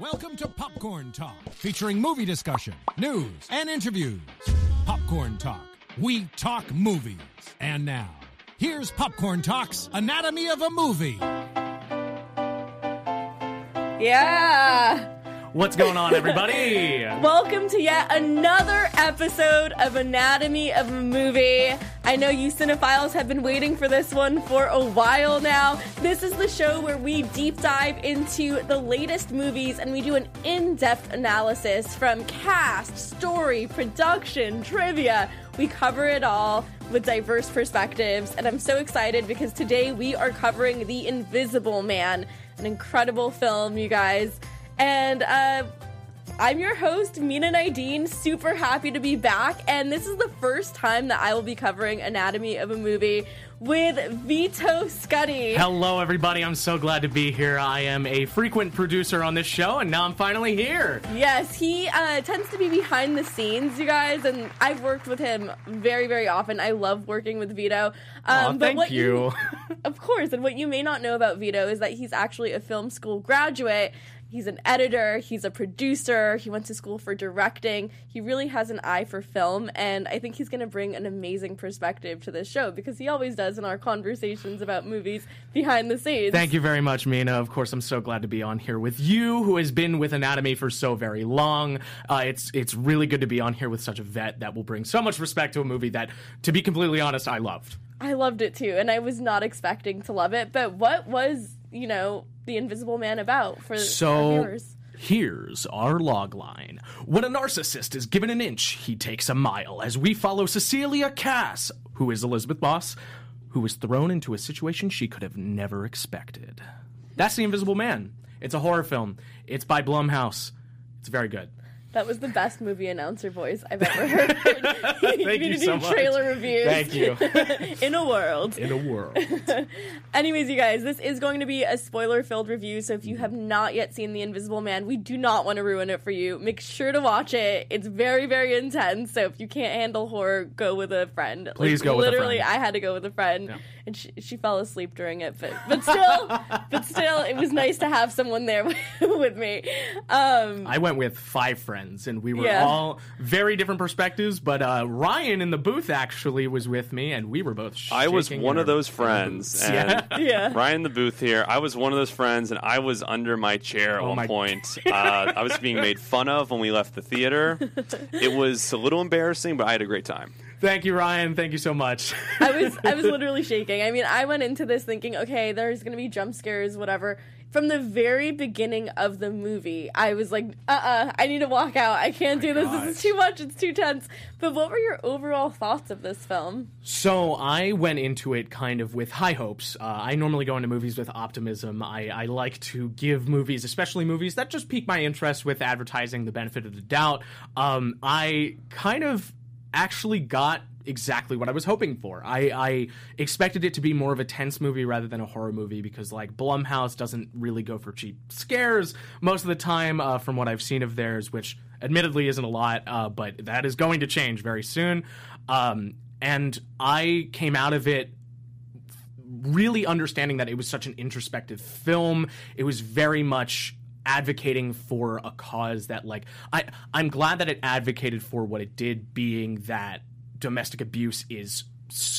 Welcome to Popcorn Talk, featuring movie discussion, news, and interviews. Popcorn Talk. We talk movies. And now, here's Popcorn Talk's Anatomy of a Movie. Yeah. What's going on, everybody? Welcome to yet another episode of Anatomy of a Movie. I know you cinephiles have been waiting for this one for a while now. This is the show where we deep dive into the latest movies and we do an in depth analysis from cast, story, production, trivia. We cover it all with diverse perspectives, and I'm so excited because today we are covering The Invisible Man, an incredible film, you guys. And uh, I'm your host, Mina Naideen. Super happy to be back. And this is the first time that I will be covering Anatomy of a Movie with Vito Scully. Hello, everybody. I'm so glad to be here. I am a frequent producer on this show, and now I'm finally here. Yes, he uh, tends to be behind the scenes, you guys, and I've worked with him very, very often. I love working with Vito. Um, thank what you. of course, and what you may not know about Vito is that he's actually a film school graduate He's an editor, he's a producer, he went to school for directing. He really has an eye for film, and I think he's going to bring an amazing perspective to this show because he always does in our conversations about movies behind the scenes. Thank you very much, Mina. Of course, I'm so glad to be on here with you, who has been with Anatomy for so very long. Uh, it's it's really good to be on here with such a vet that will bring so much respect to a movie that, to be completely honest, I loved. I loved it too, and I was not expecting to love it. But what was, you know, the Invisible Man about for so, our viewers? Here's our log line. When a narcissist is given an inch, he takes a mile. As we follow Cecilia Kass, who is Elisabeth Moss, who was thrown into a situation she could have never expected. That's The Invisible Man. It's a horror film. It's by Blumhouse. It's very good. That was the best movie announcer voice I've ever heard. Thank you, so much. Trailer reviews. Thank you. In a world. In a world. Anyways, you guys, this is going to be a spoiler-filled review. So if you have not yet seen The Invisible Man, we do not want to ruin it for you. Make sure to watch it. It's very, very intense. So if you can't handle horror, go with a friend. Please like, go with a friend. Literally, I had to go with a friend, yeah. and she, she fell asleep during it. But but still, but still, it was nice to have someone there with me. Um, I went with five friends friends, and we were yeah. all very different perspectives. But uh, Ryan in the booth actually was with me, and we were both. I was one of those friends, and yeah. yeah. Ryan in the booth here. I was one of those friends, and I was under my chair at oh one point. Uh, I was being made fun of when we left the theater. It was a little embarrassing, but I had a great time. Thank you, Ryan. Thank you so much. I was I was literally shaking. I mean, I went into this thinking, okay, there's gonna be jump scares, whatever from the very beginning of the movie, I was like, uh uh-uh, uh I need to walk out. I can't oh do this. Gosh. This is too much. It's too tense. But what were your overall thoughts of this film? So I went into it kind of with high hopes. Uh, I normally go into movies with optimism. I, I like to give movies, especially movies that just pique my interest with advertising the benefit of the doubt. Um, I kind of actually got exactly what I was hoping for. I, I, expected it to be more of a tense movie rather than a horror movie because, like, Blumhouse doesn't really go for cheap scares most of the time, uh, from what I've seen of theirs, which admittedly isn't a lot, uh, but that is going to change very soon. Um, and I came out of it really understanding that it was such an introspective film. It was very much advocating for a cause that like I I'm glad that it advocated for what it did being that domestic abuse is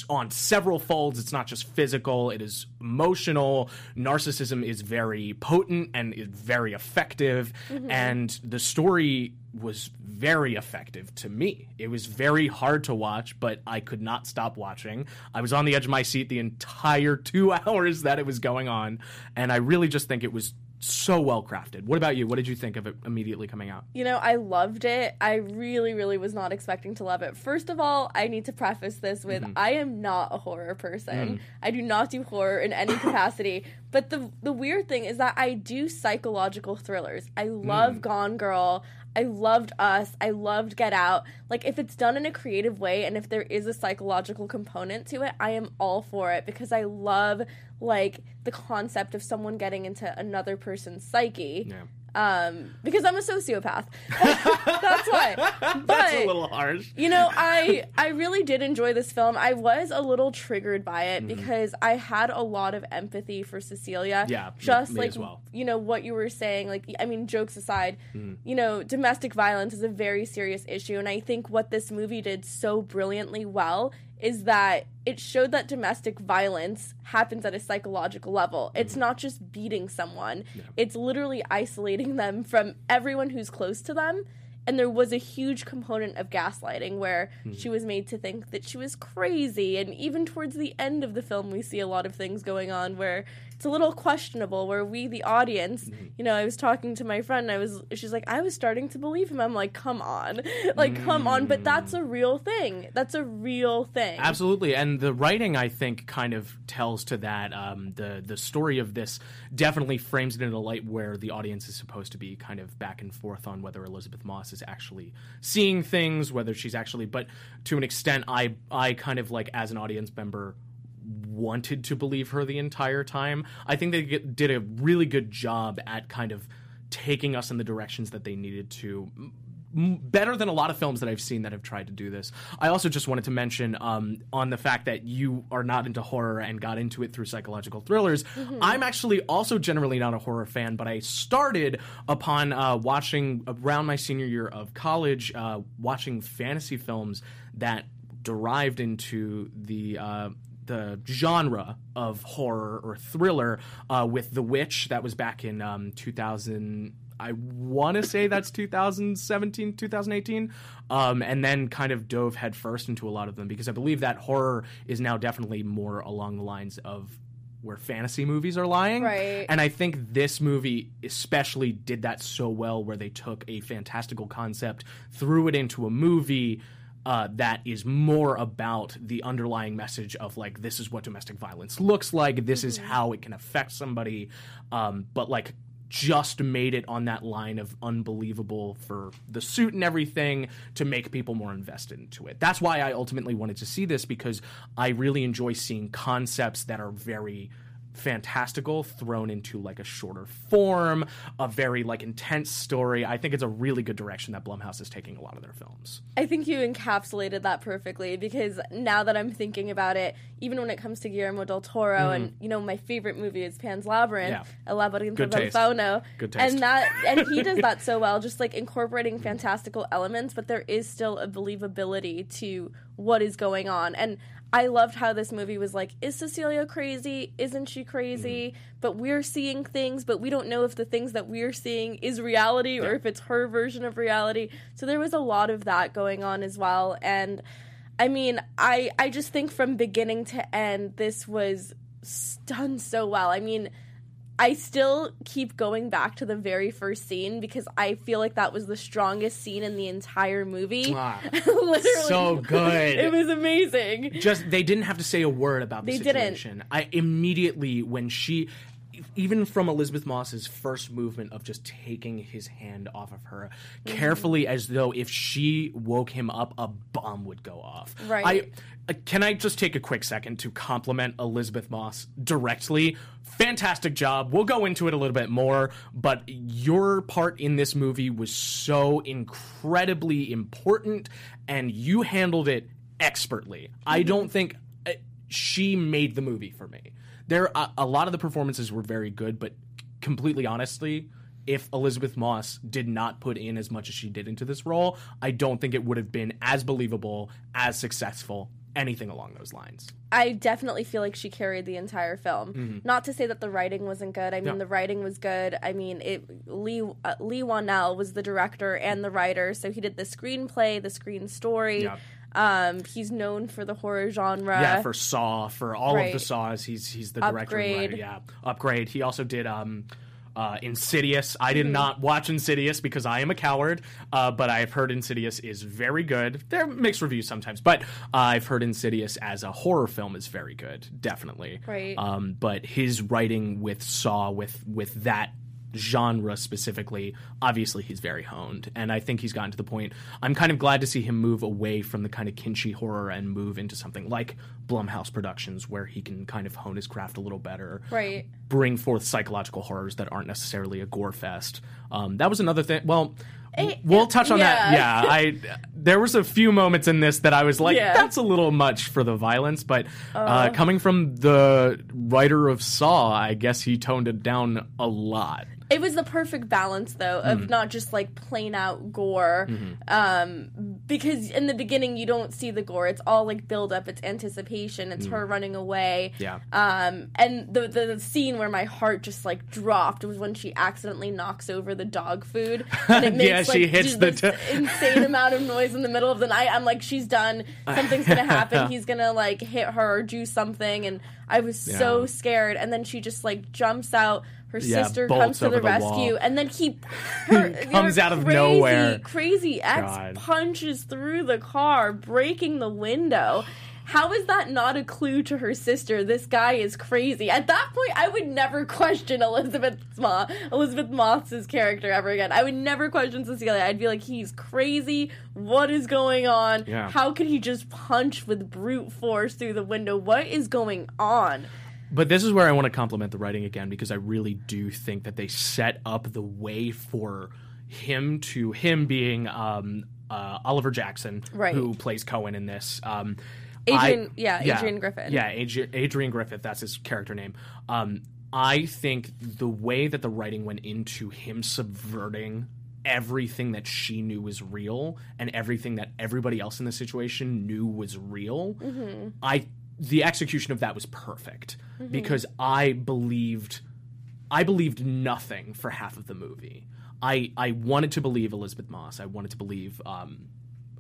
on several folds. It's not just physical, it is emotional. Narcissism is very potent and is very effective. Mm-hmm. And the story was very effective to me. It was very hard to watch, but I could not stop watching. I was on the edge of my seat the entire two hours that it was going on. And I really just think it was so well crafted. What about you? What did you think of it immediately coming out? You know, I loved it. I really, really was not expecting to love it. First of all, I need to preface this with mm-hmm. I am not a horror person. Mm. I do not do horror in any capacity. But the the weird thing is that I do psychological thrillers. I love mm. Gone Girl. I loved Us. I loved Get Out. Like, if it's done in a creative way and if there is a psychological component to it, I am all for it because I love, like, the concept of someone getting into another person's psyche. Yeah. Um, because I'm a sociopath. That's why. But That's a little harsh. you know, I I really did enjoy this film. I was a little triggered by Mm-hmm. it because I had a lot of empathy for Cecilia. Yeah, just like well. you know what you were saying. Like, I mean, jokes aside, Mm-hmm. you know, domestic violence is a very serious issue, and I think what this movie did so brilliantly well is that it showed that domestic violence happens at a psychological level. It's mm-hmm. not just beating someone; it's literally isolating them from everyone who's close to them. And there was a huge component of gaslighting where mm-hmm. she was made to think that she was crazy. And even towards the end of the film we see a lot of things going on where it's a little questionable where we the audience you know i was talking to my friend and i was she's like i was starting to believe him i'm like come on like come on but that's a real thing that's a real thing Absolutely, and the writing I think kind of tells to that. Um, the the story of this definitely frames it in a light where the audience is supposed to be kind of back and forth on whether Elisabeth Moss is actually seeing things, whether she's actually. But to an extent, I I kind of like as an audience member wanted to believe her the entire time. I think they get, did a really good job at kind of taking us in the directions that they needed to m- better than a lot of films that I've seen that have tried to do this. I also just wanted to mention um, on the fact that you are not into horror and got into it through psychological thrillers. I'm actually also generally not a horror fan, but I started upon uh, watching around my senior year of college, uh, watching fantasy films that derived into the. Uh, the genre of horror or thriller uh, with The Witch that was back in um, 2000 I want to say that's 2017, 2018, um, and then kind of dove headfirst into a lot of them because I believe that horror is now definitely more along the lines of where fantasy movies are lying. Right. And I think this movie especially did that so well, where they took a fantastical concept, threw it into a movie. Uh, that is more about the underlying message of like this is what domestic violence looks like this is how it can affect somebody um, but like just made it on that line of unbelievable for the suit and everything to make people more invested into it. That's why I ultimately wanted to see this because I really enjoy seeing concepts that are very fantastical thrown into like a shorter form, a very like intense story. I think it's a really good direction that Blumhouse is taking a lot of their films. I think you encapsulated that perfectly because now that I'm thinking about it, even when it comes to Guillermo del Toro, mm-hmm. and you know, my favorite movie is Pan's Labyrinth, Yeah. El Laberinto del. Fauno, and that and he does that so well, just like incorporating fantastical elements, but there is still a believability to what is going on, and. I loved how this movie was like, is Cecilia crazy? Isn't she crazy? Mm-hmm. But we're seeing things, but we don't know if the things that we're seeing is reality or if it's her version of reality. So there was a lot of that going on as well. And I mean, I I just think from beginning to end, this was done so well. I mean, I still keep going back to the very first scene because I feel like that was the strongest scene in the entire movie. Literally, so good. It was amazing. just they didn't have to say a word about the They didn't. situation. I immediately when she even from Elisabeth Moss's first movement of just taking his hand off of her Mm-hmm. carefully as though if she woke him up a bomb would go off. Right. I uh, can I just take a quick second to compliment Elisabeth Moss directly? Fantastic job. We'll go into it a little bit more, but your part in this movie was so incredibly important and you handled it expertly. I don't think uh, she made the movie for me. There a, a lot of the performances were very good, but completely honestly, if Elisabeth Moss did not put in as much as she did into this role, I don't think it would have been as believable, as successful, anything along those lines. I definitely feel like she carried the entire film. Not to say that the writing wasn't good. I mean, Mm-hmm. No. the writing was good. I mean, it Leigh uh, Leigh Whannell was the director and the writer, so he did the screenplay, the screen story. Um, he's known for the horror genre. yeah, for Saw, for all of the Saws, he's he's the director and writer. Yeah, Upgrade. He also did um, uh, Insidious. I Mm-hmm. did not watch Insidious because I am a coward, uh, but I've heard Insidious is very good. They're mixed reviews sometimes, but uh, I've heard Insidious as a horror film is very good, definitely. Right. Um, but his writing with Saw, with with that genre specifically, obviously he's very honed, and I think he's gotten to the point. I'm kind of glad to see him move away from the kind of kinchy horror and move into something like Blumhouse Productions, where he can kind of hone his craft a little better, Right. bring forth psychological horrors that aren't necessarily a gore fest. Um, that was another thing. Well. we'll touch on that. yeah. Yeah, I there was a few moments in this that I was like, Yeah. that's a little much for the violence. But uh, coming from the writer of Saw, I guess he toned it down a lot. It was the perfect balance, though, Mm-hmm. of not just like plain out gore. Um, because in the beginning, you don't see the gore. It's all like build up, it's anticipation, it's her running away. Mm. Yeah. Um, and the, the the scene where my heart just like dropped was when she accidentally knocks over the dog food, and it makes Yeah, she like, hits the t- insane amount of noise in the middle of the night. I'm like, she's done. Something's gonna happen. He's gonna like hit her or do something, and I was so scared. And then she just like jumps out. Her Yeah, sister comes to the rescue, and then he her, Comes out of crazy, nowhere. Crazy ex God. punches through the car, breaking the window. How is that not a clue to her sister? This guy is crazy. At that point, I would never question Elisabeth Moss, Elisabeth Moss's character ever again. I would never question Cecilia. I'd be like, he's crazy. What is going on? Yeah. How could he just punch with brute force through the window? What is going on? But this is where I want to compliment the writing again because I really do think that they set up the way for him to him being um, uh, Oliver Jackson, Right. who plays Cohen in this. Um, Adrian- I- yeah, Adrian Griffin. Yeah, Adri- Adrian Griffith. That's his character name. Um, I think the way that the writing went into him subverting everything that she knew was real and everything that everybody else in the situation knew was real i the execution of that was perfect because i believed i believed nothing for half of the movie. I i wanted to believe elisabeth moss. I wanted to believe um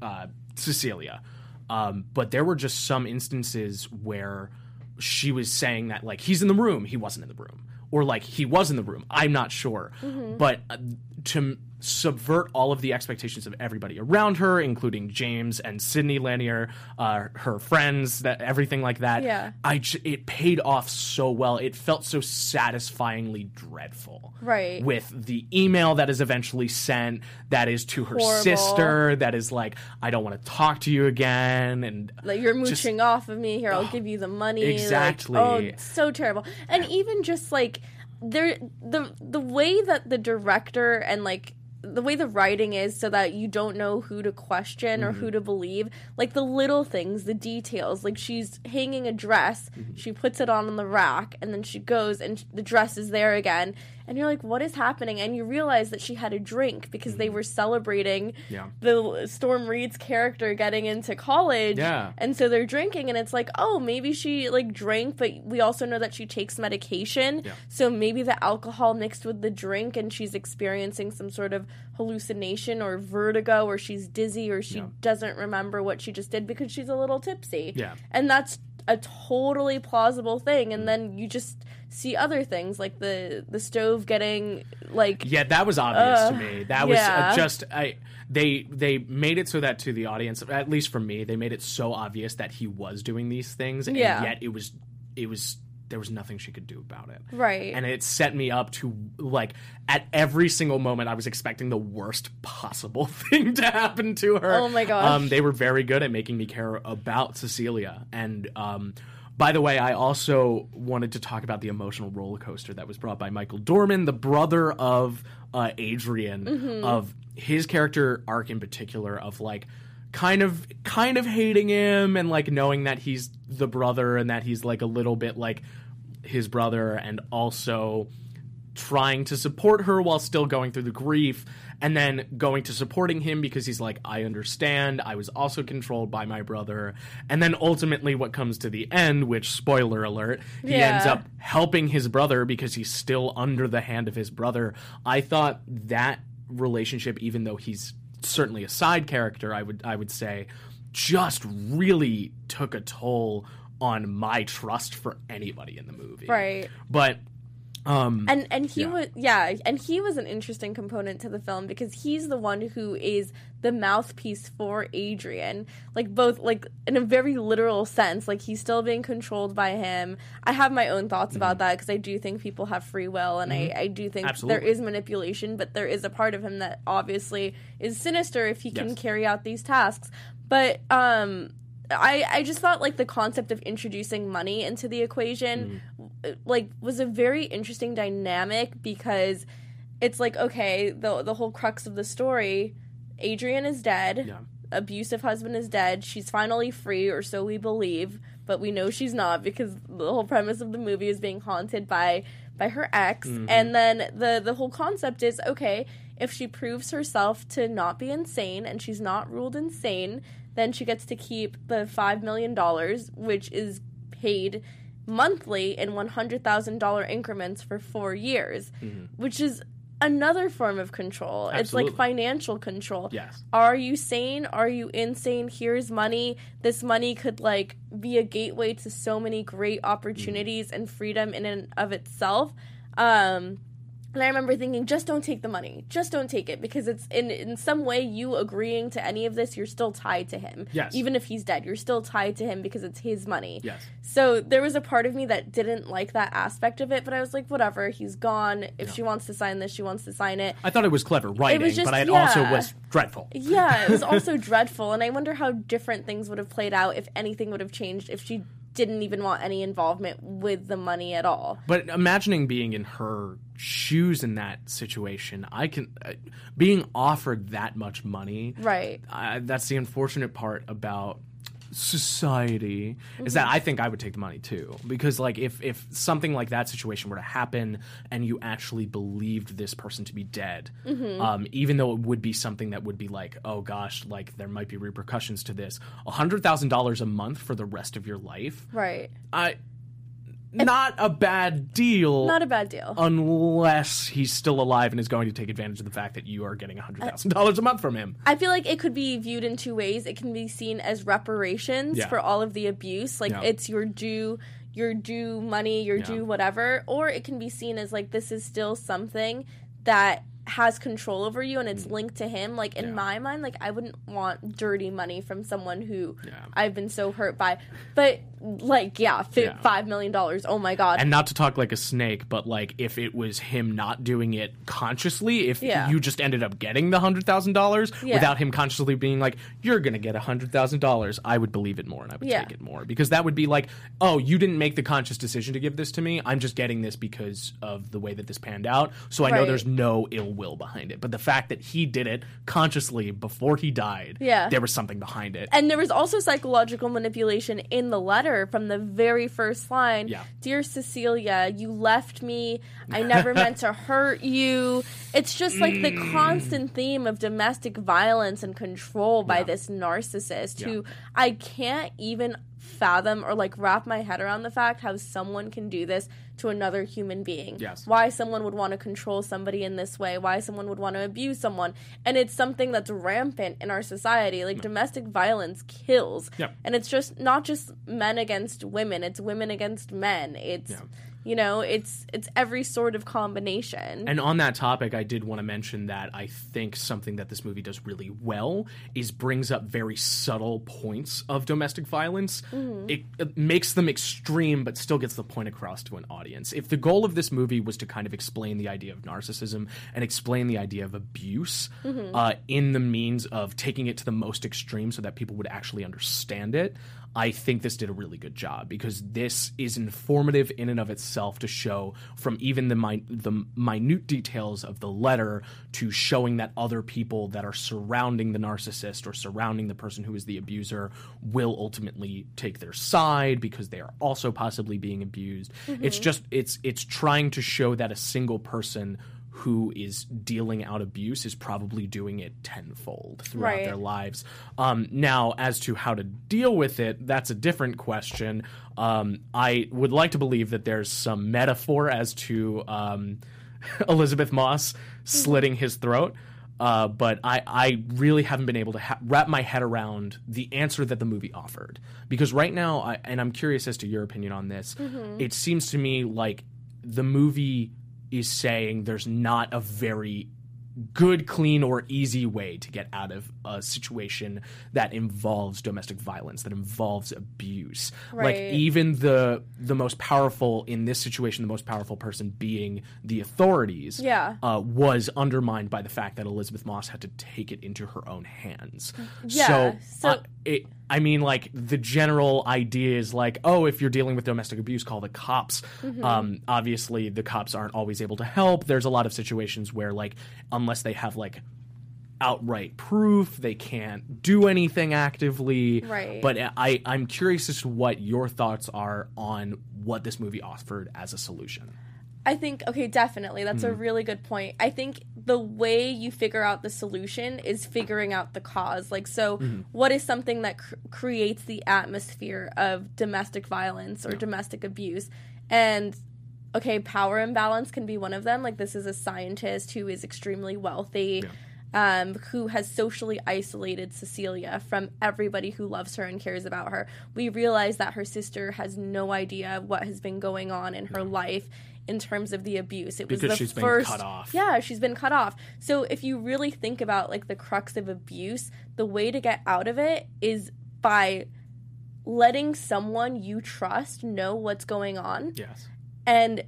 uh cecilia. Um but there were just some instances where she was saying that like he's in the room. He wasn't in the room. Or like he was in the room. I'm not sure. But uh, to subvert all of the expectations of everybody around her including james and sydney lanier uh, her friends that everything like that Yeah. i j- it paid off so well it felt so satisfyingly dreadful Right. with the email that is eventually sent that is to her Horrible. sister that is like i don't want to talk to you again and like you're Just- mooching off of me here i'll give you the money like, Exactly. oh it's so terrible and even just like there the the way that the director and like the way the writing is so that you don't know who to question or who mm-hmm. to believe like the little things the details like she's hanging a dress mm-hmm. she puts it on in the rack and then she goes and the dress is there again and you're like what is happening and you realize that she had a drink because they mm-hmm. were celebrating Yeah. the storm reid's character getting into college Yeah. and so they're drinking and it's like oh maybe she like drank but we also know that she takes medication Yeah. so maybe the alcohol mixed with the drink and she's experiencing some sort of hallucination or vertigo or she's dizzy or she Yeah. doesn't remember what she just did because she's a little tipsy Yeah. and that's a totally plausible thing and mm. then you just see other things like the the stove getting like Yeah, that was obvious Uh, to me. That was yeah. uh, just I they they made it so that to the audience, at least for me, they made it so obvious that he was doing these things, and Yeah. yet it was it was there was nothing she could do about it. right And it set me up to like at every single moment I was expecting the worst possible thing to happen to her. Oh my god. Um, they were very good at making me care about Cecilia. And um, by the way, I also wanted to talk about the emotional roller coaster that was brought by Michael Dorman, the brother of uh, Adrian, Mm-hmm. of his character arc in particular, of like kind of kind of hating him and like knowing that he's the brother and that he's like a little bit like his brother and also trying to support her while still going through the grief and then going to supporting him because he's like I understand. I was also controlled by my brother. And then ultimately what comes to the end which spoiler alert he Yeah. ends up helping his brother because he's still under the hand of his brother. I thought that relationship even though he's certainly a side character I would I would say just really took a toll on my trust for anybody in the movie. Right. But Um, and and he yeah. was yeah and he was an interesting component to the film because he's the one who is the mouthpiece for adrian like both like in a very literal sense like he's still being controlled by him i have my own thoughts about that because i do think people have free will and I, I do think Absolutely. there is manipulation but there is a part of him that obviously is sinister if he can carry out these tasks but um I, I just thought like the concept of introducing money into the equation Mm-hmm. Like was a very interesting dynamic because it's like okay the the whole crux of the story Adrian is dead Yeah. abusive husband is dead she's finally free or so we believe but we know she's not because the whole premise of the movie is being haunted by by her ex Mm-hmm. and then the the whole concept is okay if she proves herself to not be insane and she's not ruled insane then she gets to keep the 5 million dollars which is paid monthly in $100,000 increments for 4 years which is another form of control. It's like financial control. Yes. are you sane? Are you insane? Here's money. This money could like be a gateway to so many great opportunities and freedom in and of itself. Um and I remember thinking, just don't take the money. Just don't take it because it's in in some way you agreeing to any of this, you're still tied to him. Yes. Even if he's dead, you're still tied to him because it's his money. Yes. So there was a part of me that didn't like that aspect of it, but I was like, whatever, he's gone. If she wants to sign this, she wants to sign it. I thought it was clever writing, just- but it also was dreadful. Yeah, it was also dreadful, and I wonder how different things would have played out if anything would have changed if she didn't even want any involvement with the money at all. But imagining being in her shoes in that situation, I can uh, being offered that much money. Right. Uh, that's the unfortunate part about society is that I think I would take the money too. Because like if if something like that situation were to happen and you actually believed this person to be dead um, even though it would be something that would be like oh gosh like there might be repercussions to this a hundred thousand dollars a month for the rest of your life Right. I not a bad deal Not a bad deal. unless he's still alive and is going to take advantage of the fact that you are getting $100,000 a month from him. I feel like it could be viewed in two ways. It can be seen as reparations Yeah. for all of the abuse, like Yeah. it's your due your due money, your due whatever, or it can be seen as like this is still something that has control over you and it's linked to him. Like in Mm. Yeah. my mind, like I wouldn't want dirty money from someone who Yeah. I've been so hurt by. But like yeah, fi- Yeah. 5 million dollars. Oh my god. And not to talk like a snake, but like if it was him not doing it consciously, if Yeah. you just ended up getting the $100,000 Yeah. without him consciously being like, you're going to get a $100,000, I would believe it more and I would take it more. Because that would be like, oh, you didn't make the conscious decision to give this to me. I'm just getting this because of the way that this panned out. So I know there's no ill will behind it. But the fact that he did it consciously before he died, Yeah. there was something behind it. And there was also psychological manipulation in the letter from the very first line. Yeah. Dear Cecilia, you left me. I never meant to hurt you. It's just like the Mm. constant theme of domestic violence and control by Yeah. this narcissist who I can't even fathom or like wrap my head around the fact how someone can do this to another human being. Yes. Why someone would want to control somebody in this way, why someone would want to abuse someone. And it's something that's rampant in our society. Like mm. domestic violence kills. Yep. And it's just not just men against women, it's women against men. It's Yeah. You know, it's it's every sort of combination. And on that topic, I did want to mention that I think something that this movie does really well is brings up very subtle points of domestic violence. It, it makes them extreme, but still gets the point across to an audience. If the goal of this movie was to kind of explain the idea of narcissism and explain the idea of abuse uh, in the means of taking it to the most extreme so that people would actually understand it, I think this did a really good job because this is informative in and of itself to show from even the the minute details of the letter to showing that other people that are surrounding the narcissist or surrounding the person who is the abuser will ultimately take their side because they are also possibly being abused. It's mm-hmm. just it's it's trying to show that a single person who is dealing out abuse is probably doing it tenfold throughout Right. their lives. Um, now, as to how to deal with it, that's a different question. Um, I would like to believe that there's some metaphor as to um, Elisabeth Moss slitting his throat. Uh, but I, I really haven't been able to ha- wrap my head around the answer that the movie offered because right now, I, and I'm curious as to your opinion on this. It seems to me like the movie is saying there's not a very good, clean, or easy way to get out of a situation that involves domestic violence, that involves abuse. Like even the the most powerful in this situation, the most powerful person being the authorities, Yeah. uh, was undermined by the fact that Elisabeth Moss had to take it into her own hands. Yeah, So, so- uh, it, I mean, like the general idea is like, oh, if you're dealing with domestic abuse, call the cops. Mm-hmm. Um, obviously, the cops aren't always able to help. There's a lot of situations where, like, unless they have like outright proof, they can't do anything actively. Right. But I, I'm curious as to what your thoughts are on what this movie offered as a solution. I think okay, definitely. That's Mm-hmm. a really good point. I think the way you figure out the solution is figuring out the cause. Like so Mm-hmm. what is something that cr- creates the atmosphere of domestic violence or domestic abuse? And okay, power imbalance can be one of them. Like this is a scientist who is extremely wealthy. Um, who has socially isolated Cecilia from everybody who loves her and cares about her. We realize that her sister has no idea what has been going on in her life in terms of the abuse. It was the she's been first, cut off. Yeah, she's been cut off. So if you really think about like the crux of abuse, the way to get out of it is by letting someone you trust know what's going on Yes. and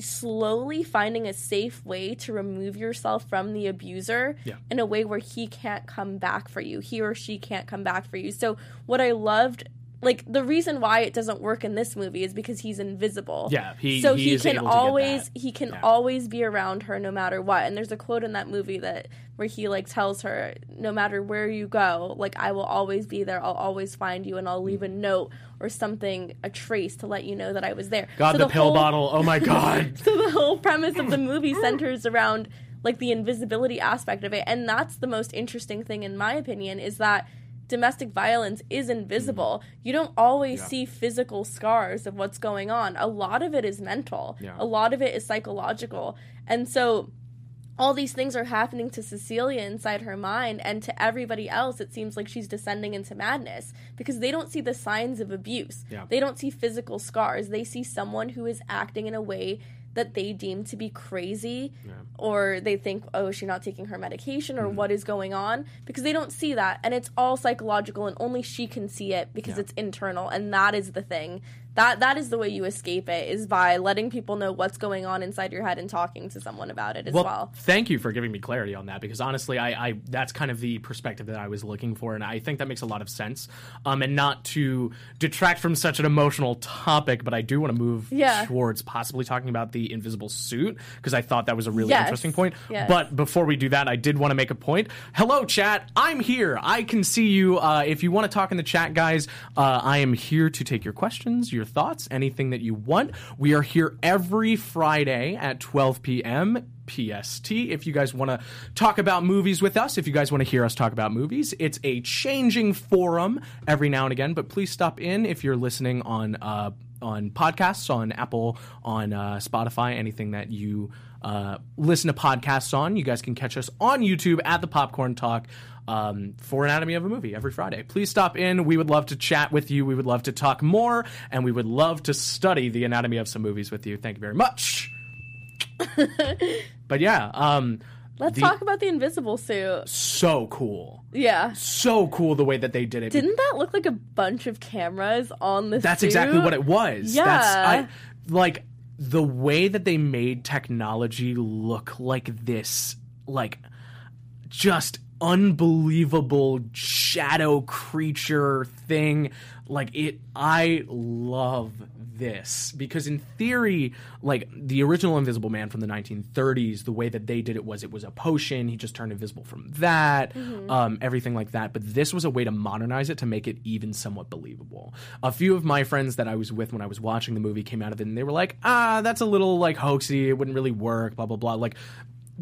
slowly finding a safe way to remove yourself from the abuser Yeah. in a way where he can't come back for you he or she can't come back for you so what i loved like the reason why it doesn't work in this movie is because he's invisible. Yeah, he- so he he, can able to get always he can Yeah. always be around her no matter what. And there's a quote in that movie that where he like tells her no matter where you go like i will always be there. I'll always find you and i'll leave a mm. note or something a trace to let you know that i was there. God, So the, pill whole- bottle. Oh my God. so the whole premise of the movie centers around like the invisibility aspect of it. And that's the most interesting thing in my opinion is that domestic violence is mm-hmm. invisible you don't always Yeah. see physical scars of what's going on a lot of it is mental Yeah. a lot of it is psychological and so all these things are happening to Cecilia inside her mind, and to everybody else, it seems like she's descending into madness because they don't see the signs of abuse. Yeah. They don't see physical scars. They see someone who is acting in a way that they deem to be crazy, or they think, oh, she's not taking her medication, Mm-hmm. or what is going on? Because they don't see that, and it's all psychological, and only she can see it because Yeah. it's internal, and that is the thing. That that is the way you escape it is by letting people know what's going on inside your head and talking to someone about it as well, well. thank you for giving me clarity on that because honestly, I, I that's kind of the perspective that I was looking for, and I think that makes a lot of sense. Um, and not to detract from such an emotional topic, but I do want to move Yeah. towards possibly talking about the invisible suit because I thought that was a really Yes. interesting point. Yes. But before we do that, I did want to make a point. Hello, chat. I'm here. I can see you. Uh, if you want to talk in the chat, guys, uh, I am here to take your questions, your thoughts, anything that you want. We are here every Friday at 12 p.m. PST. If you guys want to talk about movies with us, if you guys want to hear us talk about movies, it's a changing forum every now and again. But please stop in if you're listening on uh, on podcasts, on Apple, on uh, Spotify, anything that you uh, listen to podcasts on. You guys can catch us on YouTube at the Popcorn Talk um, for Anatomy of a Movie every Friday. Please stop in. We would love to chat with you. We would love to talk more, and we would love to study the anatomy of some movies with you. Thank you very much. but yeah, um, Let's the- talk about the invisible suit. so cool. Yeah. So cool the way that they did it. Didn't that look like a bunch of cameras on the That's suit? exactly what it was. Yeah. That's I like the way that they made technology look like this like just unbelievable shadow creature thing. Like it I love this because in theory like the original invisible man from the 1930s the way that they did it was it was a potion. He just turned invisible from that um, everything like that. But this was a way to modernize it to make it even somewhat believable. A few of my friends that i was with when i was watching the movie came out of it and they were like ah that's a little like hoaxy. It wouldn't really work blah blah blah. Like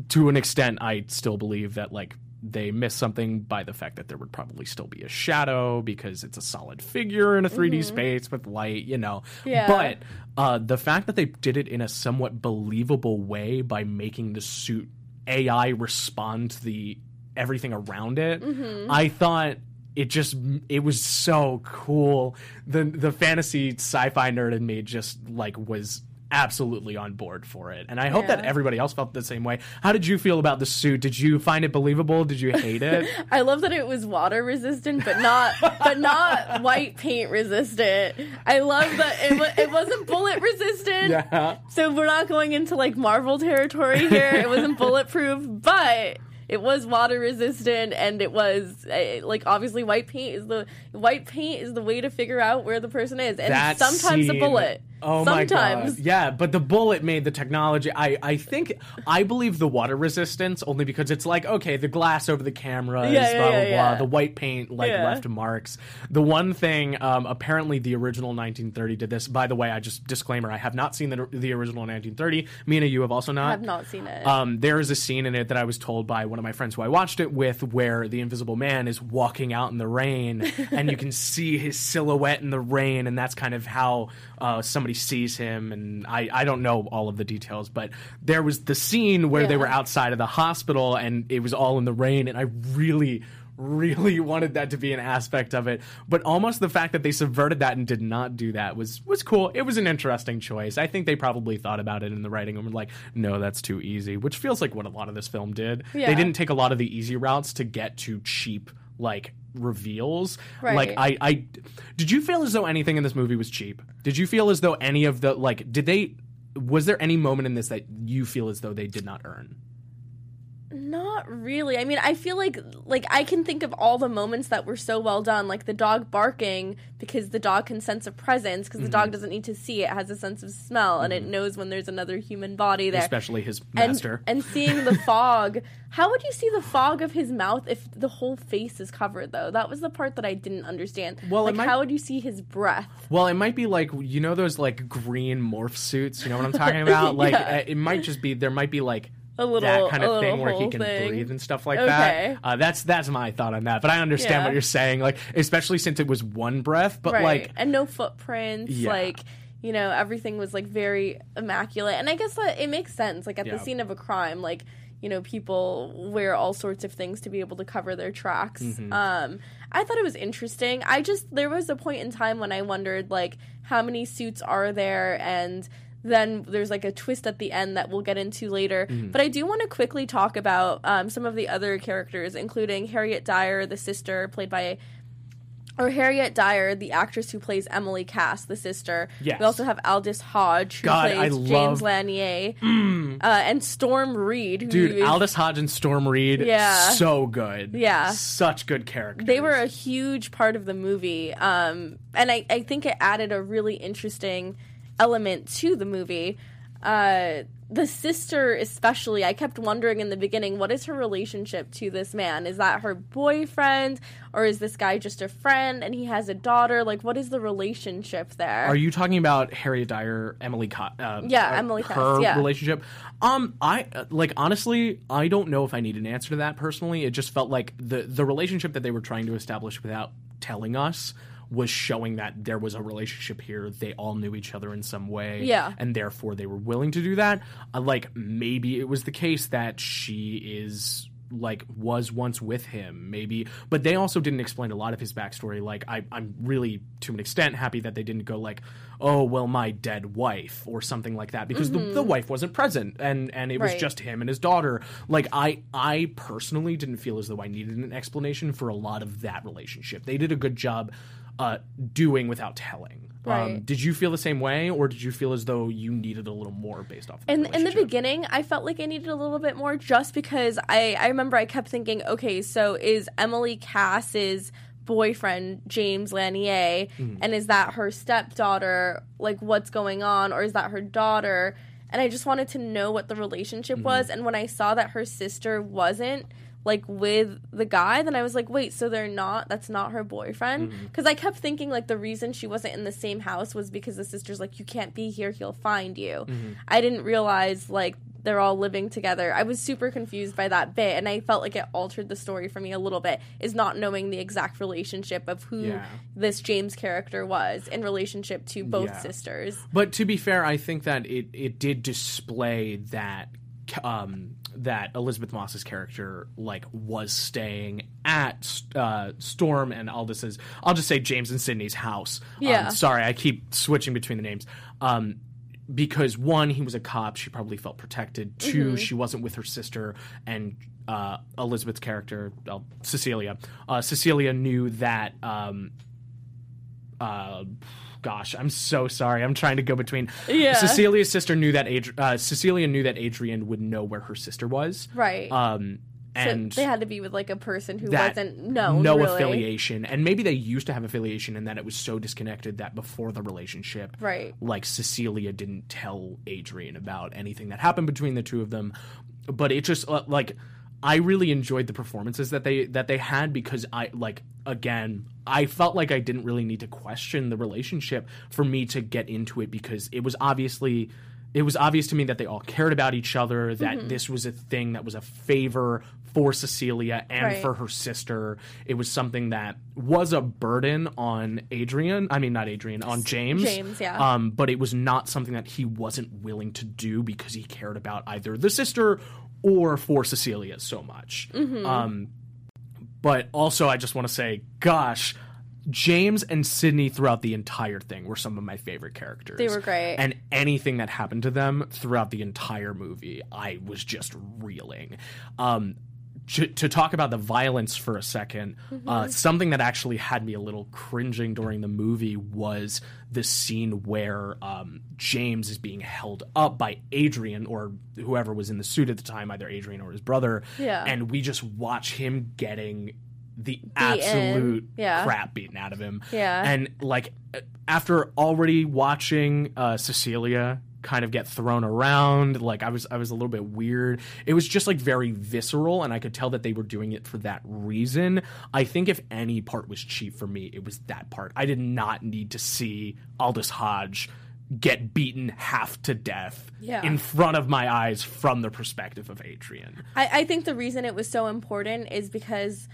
to an extent i still believe that like they miss something by the fact that there would probably still be a shadow because it's a solid figure in a 3D space with light, you know. Yeah. But uh, the fact that they did it in a somewhat believable way by making the suit AI respond to the everything around it, I thought it just it was so cool. The the fantasy sci-fi nerd in me just like was absolutely on board for it. And I hope that everybody else felt the same way. How did you feel about the suit? Did you find it believable? Did you hate it? I love that it was water resistant, but not but not white paint resistant. I love that it, wa- it wasn't bullet resistant. yeah. So we're not going into like Marvel territory here. It wasn't bulletproof, but it was water resistant, and it was uh, like obviously white paint is the white paint is the way to figure out where the person is, and That sometimes a bullet. Oh sometimes. my god! Yeah, but the bullet made the technology. I I think I believe the water resistance only because it's like okay, the glass over the cameras, Yeah, yeah, blah blah yeah, blah. The white paint like left marks. The one thing, um, apparently, the original 1930 did this. By the way, I just disclaimer: I have not seen the the original 1930. Mina, you have also not. I have not seen it. Um, there is a scene in it that I was told by one of my friends who I watched it with, where the Invisible Man is walking out in the rain, and you can see his silhouette in the rain, and that's kind of how uh, somebody sees him. And I, I don't know all of the details, but there was the scene where they were outside of the hospital, and it was all in the rain, and I really. Really wanted that to be an aspect of it, but almost the fact that they subverted that and did not do that was was cool. It was an interesting choice. I think they probably thought about it in the writing and were like, "No, that's too easy," which feels like what a lot of this film did. Yeah. They didn't take a lot of the easy routes to get to cheap like reveals. Right. Like I, I did you feel as though anything in this movie was cheap? Did you feel as though any of the like did they was there any moment in this that you feel as though they did not earn? Not really. I mean, I feel like like I can think of all the moments that were so well done, like the dog barking because the dog can sense a presence because the Mm-hmm. dog doesn't need to see it, has a sense of smell and it knows when there's another human body there. Especially his and, master. and seeing the fog. How would you see the fog of his mouth if the whole face is covered though? That was the part that I didn't understand. Well, like might- how would you see his breath? Well, it might be like you know those like green morph suits. You know what I'm talking about? Like Yeah. it might just be there might be like A little that kind of thing where he can thing. breathe and stuff like Okay. that. Uh, that's that's my thought on that. But I understand Yeah. what you're saying. Like especially since it was one breath, but right. like and no footprints Yeah. like you know everything was like very immaculate and i guess that it makes sense like at Yeah. the scene of a crime like you know people wear all sorts of things to be able to cover their tracks Mm-hmm. um i thought it was interesting i just there was a point in time when i wondered like how many suits are there and then there's like a twist at the end that we'll get into later. Mm-hmm. But I do want to quickly talk about um, some of the other characters, including Harriet Dyer, the sister, played by or Harriet Dyer, the actress who plays Emily Kass, the sister. Yes. We also have Aldis Hodge, who God, plays I James love- Lanier, uh, and Storm Reid, who dude, is- Aldis Hodge and Storm Reid, Yeah. so good. Yeah. Such good characters. they were a huge part of the movie um, and I, I think it added a really interesting element to the movie uh, the sister especially i kept wondering in the beginning what is her relationship to this man is that her boyfriend or is this guy just a friend and he has a daughter like what is the relationship there Are you talking about Harriet Dyer, Emily? Co- uh, Yeah, uh, Emily Kass, Her yeah. relationship. Um, I like honestly, I don't know if I need an answer to that personally. It just felt like the the relationship that they were trying to establish without telling us was showing that there was a relationship here. They all knew each other in some way, Yeah. and therefore they were willing to do that. Uh, like maybe it was the case that she is like was once with him maybe but they also didn't explain a lot of his backstory like I, i'm really to an extent happy that they didn't go like oh well my dead wife or something like that because the, the wife wasn't present and and it was Right. just him and his daughter like i i personally didn't feel as though i needed an explanation for a lot of that relationship they did a good job uh doing without telling um, did you feel the same way or did you feel as though you needed a little more based off of in in the beginning i felt like i needed a little bit more just because i i remember i kept thinking okay so is emily kass's boyfriend james lanier Mm-hmm. and is that her stepdaughter like what's going on or is that her daughter and i just wanted to know what the relationship Mm-hmm. was and when i saw that her sister wasn't like with the guy then i was like wait so they're not that's not her boyfriend Mm-hmm. because i kept thinking like the reason she wasn't in the same house was because the sister's like you can't be here he'll find you Mm-hmm. i didn't realize like they're all living together i was super confused by that bit and i felt like it altered the story for me a little bit is not knowing the exact relationship of who Yeah. this james character was in relationship to both Yeah. sisters But to be fair, I think that it, it did display that um, that Elisabeth Moss's character like was staying at uh, Storm and Aldis's. I'll just say James and Sydney's house. Um, Yeah. sorry, I keep switching between the names. Um, because one, he was a cop. She probably felt protected. 2 Mm-hmm. she wasn't with her sister, and uh, Elisabeth's character, well, Cecilia. Uh, Cecilia knew that. Um, uh, gosh, I'm so sorry. I'm trying to go between. Yeah. Cecilia's sister knew that Adri- uh, Cecilia knew that Adrian would know where her sister was. Right. Um, so and they had to be with like a person who wasn't known. no really. affiliation and maybe they used to have affiliation and that it was so disconnected that before the relationship Right. like cecilia didn't tell adrian about anything that happened between the two of them but it just uh, like i really enjoyed the performances that they that they had because i like again i felt like i didn't really need to question the relationship for me to get into it because it was obviously it was obvious to me that they all cared about each other that Mm-hmm. this was a thing that was a favor for cecilia and Right. for her sister it was something that was a burden on adrian i mean not adrian on james James, yeah. um, but it was not something that he wasn't willing to do because he cared about either the sister or for cecilia so much Mm-hmm. um, but also i just want to say gosh James and Sydney throughout the entire thing were some of my favorite characters. They were great. And anything that happened to them throughout the entire movie, I was just reeling. Um, to, to talk about the violence for a 2nd uh, something that actually had me a little cringing during the movie was the scene where um, James is being held up by Adrian or whoever was in the suit at the time, either Adrian or his brother. Yeah. And we just watch him getting the absolute Yeah. crap beaten out of him. Yeah. And like after already watching uh, Cecilia kind of get thrown around, like I was I was a little bit weird. It was just like very visceral and I could tell that they were doing it for that reason. I think if any part was cheap for me, it was that part. I did not need to see Aldis Hodge get beaten half to death Yeah. in front of my eyes from the perspective of Adrian. I, I think the reason it was so important is because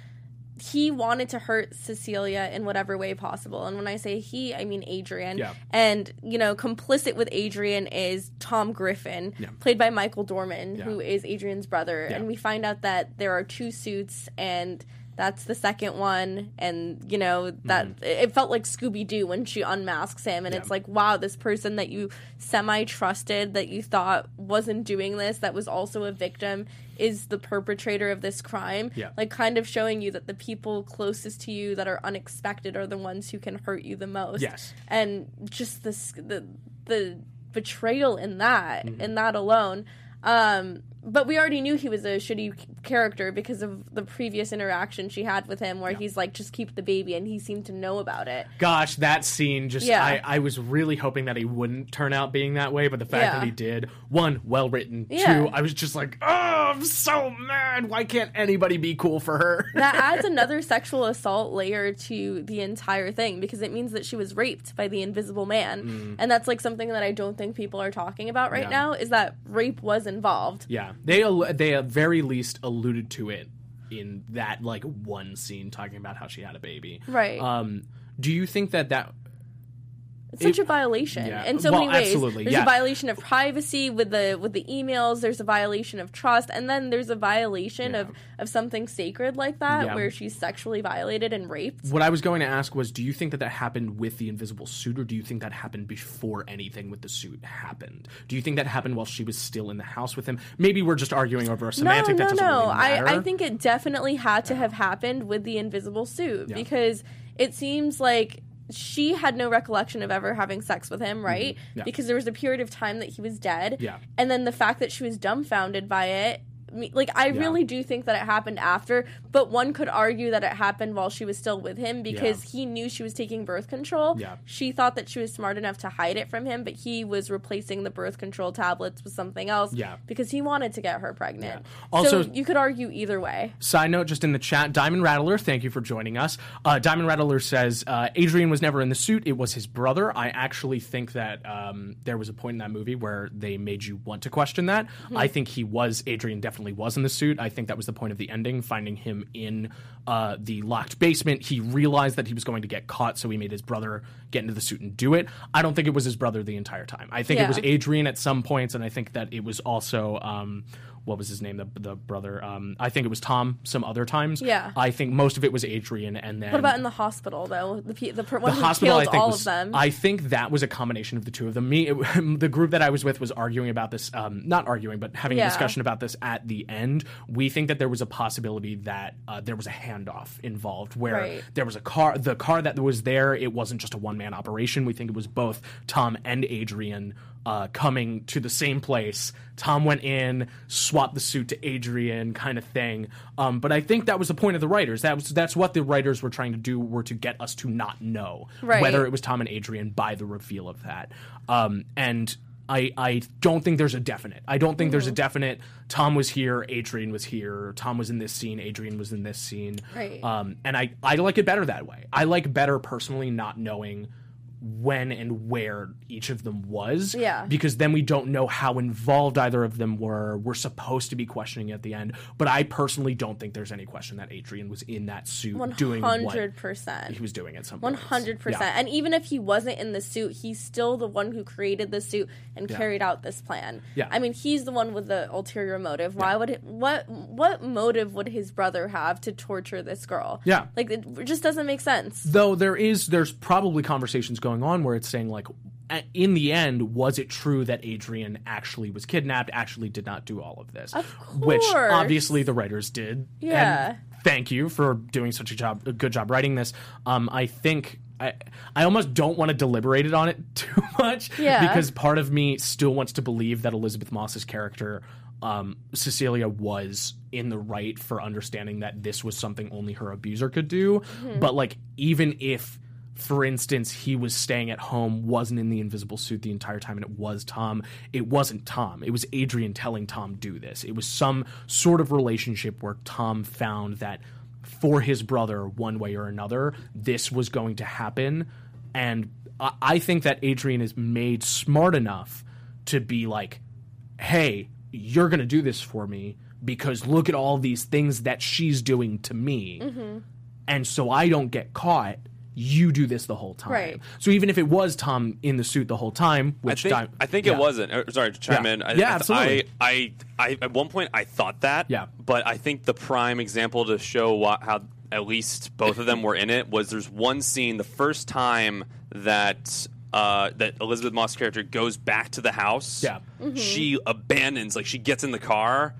he wanted to hurt Cecilia in whatever way possible. And when I say he, I mean Adrian. Yeah. And, you know, complicit with Adrian is Tom Griffin, Yeah. played by Michael Dorman, Yeah. who is Adrian's brother. Yeah. And we find out that there are two suits and that's the second one and you know that it felt like scooby-doo when she unmasks him and Mm-hmm. Yeah. it's like wow this person that you semi-trusted that you thought wasn't doing this that was also a victim is the perpetrator of this crime Yeah. like kind of showing you that the people closest to you that are unexpected are the ones who can hurt you the most Yes. and just this the the betrayal in that Mm-hmm. in that alone um but we already knew he was a shitty character because of the previous interaction she had with him where he's like just keep the baby and he seemed to know about it Gosh, that scene just Yeah. I, I was really hoping that he wouldn't turn out being that way, but the fact Yeah. that he did, one, well written, Yeah. two, I was just like, oh, I'm so mad. Why can't anybody be cool for her? that adds another sexual assault layer to the entire thing because it means that she was raped by the invisible man and that's like something that i don't think people are talking about right Mm. Yeah. now is that rape was involved yeah, they they at very least alluded to it in that like one scene talking about how she had a baby. Right. Um, do you think that that It's such It- a violation yeah. in so Well, many ways. absolutely, There's yeah. a violation of privacy with the with the emails. There's a violation of trust, and then there's a violation Yeah. of of something sacred like that, where she's sexually violated and raped. What I was going to ask was, do you think that that happened with the invisible suit, or do you think that happened before anything with the suit happened? Do you think that happened while she was still in the house with him? Maybe we're just arguing over a No, semantic no, that doesn't no. really. I I think it definitely had to have happened with the invisible suit because it seems like. She had no recollection of ever having sex with him, right? Mm-hmm. Yeah. Because there was a period of time that he was dead. Yeah. And then the fact that she was dumbfounded by it, me- like I Yeah. really do think that it happened after, but one could argue that it happened while she was still with him because he knew she was taking birth control. Yeah. She thought that she was smart enough to hide it from him, but he was replacing the birth control tablets with something else Yeah. because he wanted to get her pregnant. Yeah. Also- so you could argue either way. Side note, just in the chat, Diamond Rattler, thank you for joining us. Uh, Diamond Rattler says uh, Adrian was never in the suit; it was his brother. I actually think that um, there was a point in that movie where they made you want to question that. Mm-hmm. I think he was Adrian definitely was in the suit. I think that was the point of the ending, finding him in uh, the locked basement. He realized that he was going to get caught, so he made his brother get into the suit and do it. I don't think it was his brother the entire time. I think it was Adrian at some points, and I think that it was also. Um, what was his name? The the brother. Um, I think it was Tom. Some other times. Yeah. I think most of it was Adrian, and then What about in the hospital though? The pe- the, per- the hospital, I think, all was, of them. I think that was a combination of the two of them. Me, it, the group that I was with was arguing about this, um, not arguing, but having Yeah. a discussion about this at the end. We think that there was a possibility that uh, there was a handoff involved, where Right. there was a car, the car that was there. It wasn't just a one man operation. We think it was both Tom and Adrian. Uh, coming to the same place. Tom went in, swapped the suit to Adrian, kind of thing. Um, but I think that was the point of the writers. That was that's what the writers were trying to do, were to get us to not know Right. whether it was Tom and Adrian by the reveal of that. Um, and I I don't think there's a definite. I don't think Mm-hmm. there's a definite. Tom was here, Adrian was here. Tom was in this scene, Adrian was in this scene. Right. Um, and I I like it better that way. I like better personally not knowing when and where each of them was Yeah. because then we don't know how involved either of them were we're supposed to be questioning at the end but i personally don't think there's any question that adrian was in that suit One doing what hundred percent. he was doing at some point hundred percent. And even if he wasn't in the suit, he's still the one who created the suit and carried out this plan. Yeah. I mean, he's the one with the ulterior motive. Why would it, what what motive would his brother have to torture this girl? Yeah. Like it just doesn't make sense. though there is there's probably conversations going on where it's saying like in the end was it true that adrian actually was kidnapped actually did not do all of this Of which obviously the writers did Yeah. and thank you for doing such a job a good job writing this um i think I, I almost don't want to deliberate it on it too much Yeah. because part of me still wants to believe that Elisabeth Moss's character um, Cecilia was in the right for understanding that this was something only her abuser could do. Mm-hmm. But like, even if, for instance, he was staying at home, wasn't in the invisible suit the entire time, and it was Tom, it wasn't Tom. It was Adrian telling Tom do this. It was some sort of relationship where Tom found that for his brother, one way or another, this was going to happen. And I, think that Adrian is made smart enough to be like, hey, you're going to do this for me because look at all these things that she's doing to me. Mm-hmm. And so I don't get caught. You do this the whole time. Right. So even if it was Tom in the suit the whole time, I which think, time, I think yeah. it wasn't. uh, Sorry to chime Yeah. in. I, Yeah, I, absolutely. I, I, I, at one point, I thought that. Yeah. But I think the prime example to show what, how at least both of them were in it was there's one scene the first time that. Uh, that Elisabeth Moss character goes back to the house. Yeah. She abandons, like she gets in the car,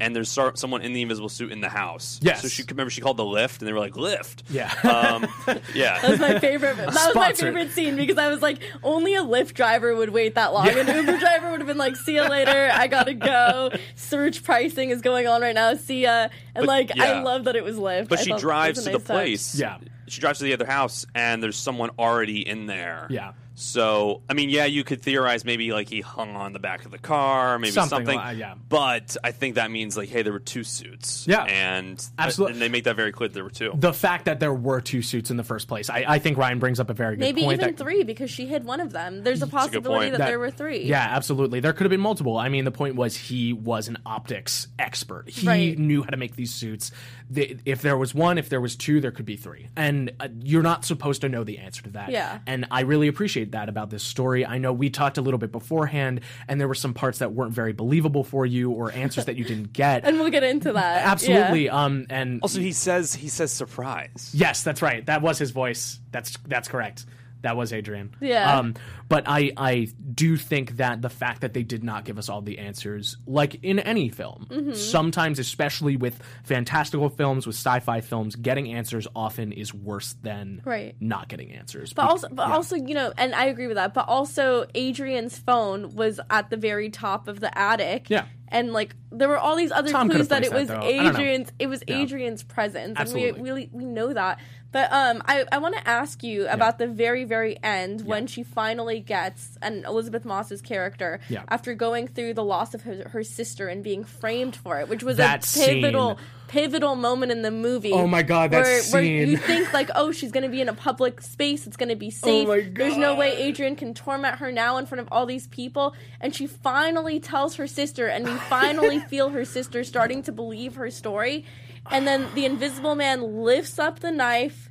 and there's so- someone in the invisible suit in the house. Yes. So she remember she called the Lyft, and they were like Lyft. Yeah. Um, yeah. That was my favorite. That was my favorite scene because I was like, only a Lyft driver would wait that long. An Uber driver would have been like, "See you later. I gotta go." Surge pricing is going on right now. See ya. And But, like, yeah. I love that it was Lyft. But I she drives to a the nice touch. place. Yeah. She drives to the other house, and there's someone already in there. Yeah. So, I mean, yeah, you could theorize maybe like he hung on the back of the car, maybe Something something. like- yeah. But I think that means like, hey, there were two suits. Yeah. And Absolutely. And they make that very clear. There were two. the fact that there were two suits in the first place, I, I think Ryan brings up a very good Maybe point. Maybe even that, three because she hid one of them. There's a a possibility point. that, That- there were three. Yeah, absolutely. There could have been multiple. I mean, the point was he was an optics expert. He Right. knew how to make these suits. The, if there was one, if there was two, there could be three. And uh, you're not supposed to know the answer to that. Yeah. And I really appreciate that about this story. I know we talked a little bit beforehand, and there were some parts that weren't very believable for you or answers that you didn't get. And we'll get into that. absolutely. Yeah. Um. And also, he says he says surprise. Yes, that's right. That was his voice. That's that's correct. That was Adrian. Yeah. Um, but I I do think that the fact that they did not give us all the answers, like in any film, Mm-hmm. sometimes, especially with fantastical films, with sci-fi films, getting answers often is worse than Right. not getting answers. But also, but also, you know, and I agree with that. But also, Adrian's phone was at the very top of the attic. Yeah. And like, there were all these other Tom clues that it was that, though. I don't know. Adrian's. It was Yeah. Adrian's presence, Absolutely. and we really we know that. But um, I I want to ask you about the very very end when she finally gets and Elisabeth Moss's character Yeah. after going through the loss of her, her sister and being framed for it, which was That a pivotal scene. Pivotal moment in the movie. Oh my God, that where, where you think like, oh, she's to be in a public space. It's to be oh safe. my There's no way Adrian can torment her now in front of all these people. And she finally tells her sister, and we finally feel her sister starting to believe her story. And then the Invisible Man lifts up the knife,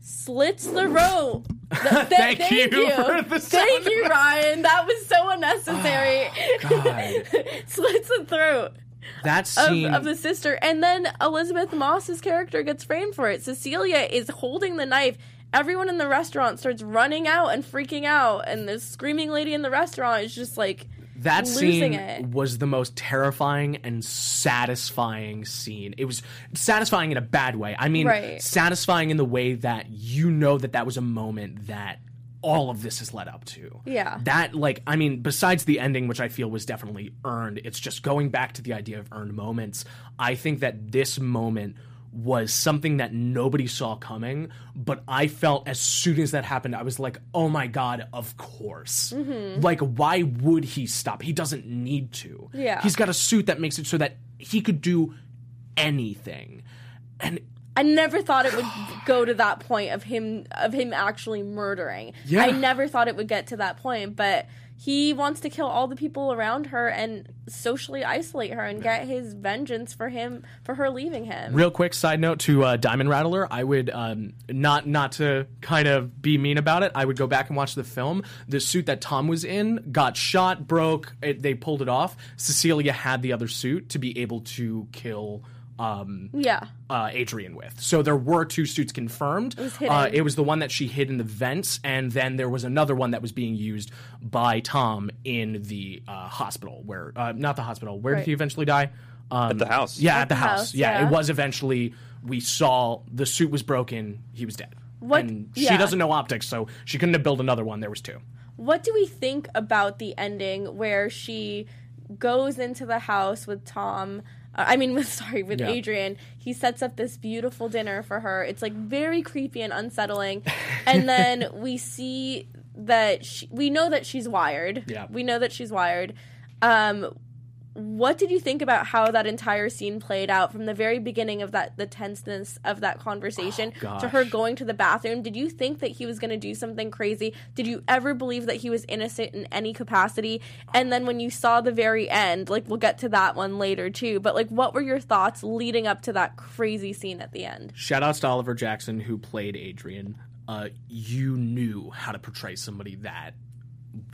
slits the rope. Th- th- Thank you for the Thank you, Ryan. That was so unnecessary. Oh, God. slits the throat That of, scene of the sister. And then Elisabeth Moss's character gets framed for it. Cecilia is holding the knife. Everyone in the restaurant starts running out and freaking out, and the screaming lady in the restaurant is just like that scene it. was the most terrifying and satisfying scene. It was satisfying in a bad way. I mean, Right. satisfying in the way that you know that that was a moment that all of this has led up to. Yeah. That like I mean besides the ending which I feel was definitely earned, it's just going back to the idea of earned moments. I think that this moment was something that nobody saw coming, but I felt as soon as that happened, I was like, oh my God, of course. Mm-hmm. Like, why would he stop? He doesn't need to. Yeah. He's got a suit that makes it so that he could do anything. And I never thought it would go to that point of him of him actually murdering. Yeah. I never thought it would get to that point, but he wants to kill all the people around her and socially isolate her and get his vengeance for him for her leaving him. Real quick side note to uh, Diamond Rattler, I would um, not not to kind of be mean about it. I would go back and watch the film. The suit that Tom was in got shot, broke. It, they pulled it off. Cecilia had the other suit to be able to kill. Um, Yeah. uh, Adrian with. So there were two suits confirmed. It was hidden. Uh, it was the one that she hid in the vents, and then there was another one that was being used by Tom in the uh, hospital, where uh, not the hospital. Where Right. did he eventually die? Um, At the house. Yeah, at, the, house. house, Yeah, yeah. it was eventually. We saw the suit was broken. He was dead. What- And she yeah. doesn't know optics, so she couldn't have built another one. There was two. What do we think about the ending where she goes into the house with Tom? Uh, I mean, with sorry, with Yeah. Adrian. He sets up this beautiful dinner for her. It's like very creepy and unsettling. and then we see that she, we know that she's wired. Yeah. we know that she's wired. Um, what did you think about how that entire scene played out from the very beginning of that the tenseness of that conversation Oh, to her going to the bathroom? Did you think that he was going to do something crazy? Did you ever believe that he was innocent in any capacity? And then when you saw the very end like we'll get to that one later too but like what were your thoughts leading up to that crazy scene at the end? Shout outs to Oliver Jackson who played Adrian. Uh, you knew how to portray somebody that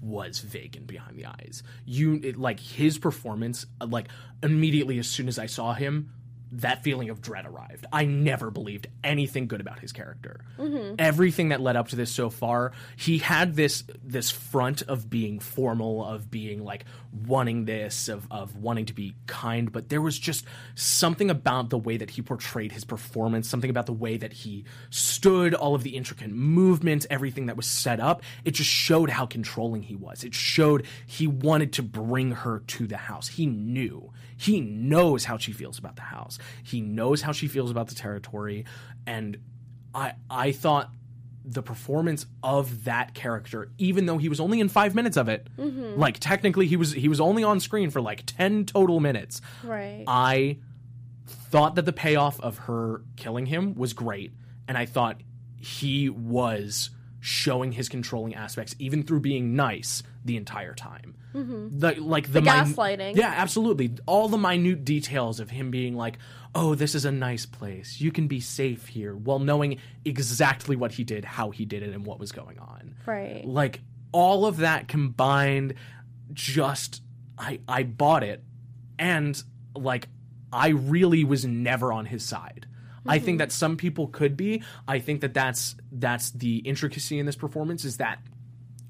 was vacant behind the eyes. You it, like his performance. Like immediately as soon as I saw him, that feeling of dread arrived. I never believed anything good about his character. Mm-hmm. Everything that led up to this so far, he had this this front of being formal, of being like wanting this, of of wanting to be kind, but there was just something about the way that he portrayed his performance, something about the way that he stood, all of the intricate movements, everything that was set up. It just showed how controlling he was. It showed he wanted to bring her to the house. He knew. He knows how she feels about the house. He knows how she feels about the territory. And I I thought the performance of that character, even though he was only in five minutes of it, mm-hmm. like technically he was he was only on screen for like ten total minutes. right I thought that the payoff of her killing him was great, and I thought he was showing his controlling aspects even through being nice the entire time. Mm-hmm. The like the, The min- gaslighting. yeah, absolutely. All the minute details of him being like, "Oh, this is a nice place. You can be safe here," while knowing exactly what he did, how he did it, and what was going on right like all of that combined just i i bought it and like i really was never on his side i think mm-hmm. that some people could be i think that that's that's the intricacy in this performance is that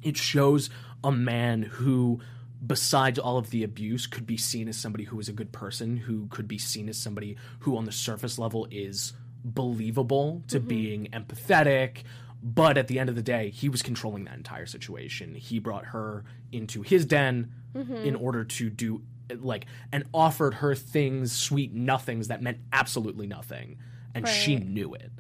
it shows a man who besides all of the abuse could be seen as somebody who is a good person who could be seen as somebody who on the surface level is believable to mm-hmm. being empathetic. But at the end of the day he was controlling that entire situation. He brought her into his den mm-hmm. in order to do like and offered her things sweet nothings that meant absolutely nothing. And she knew it.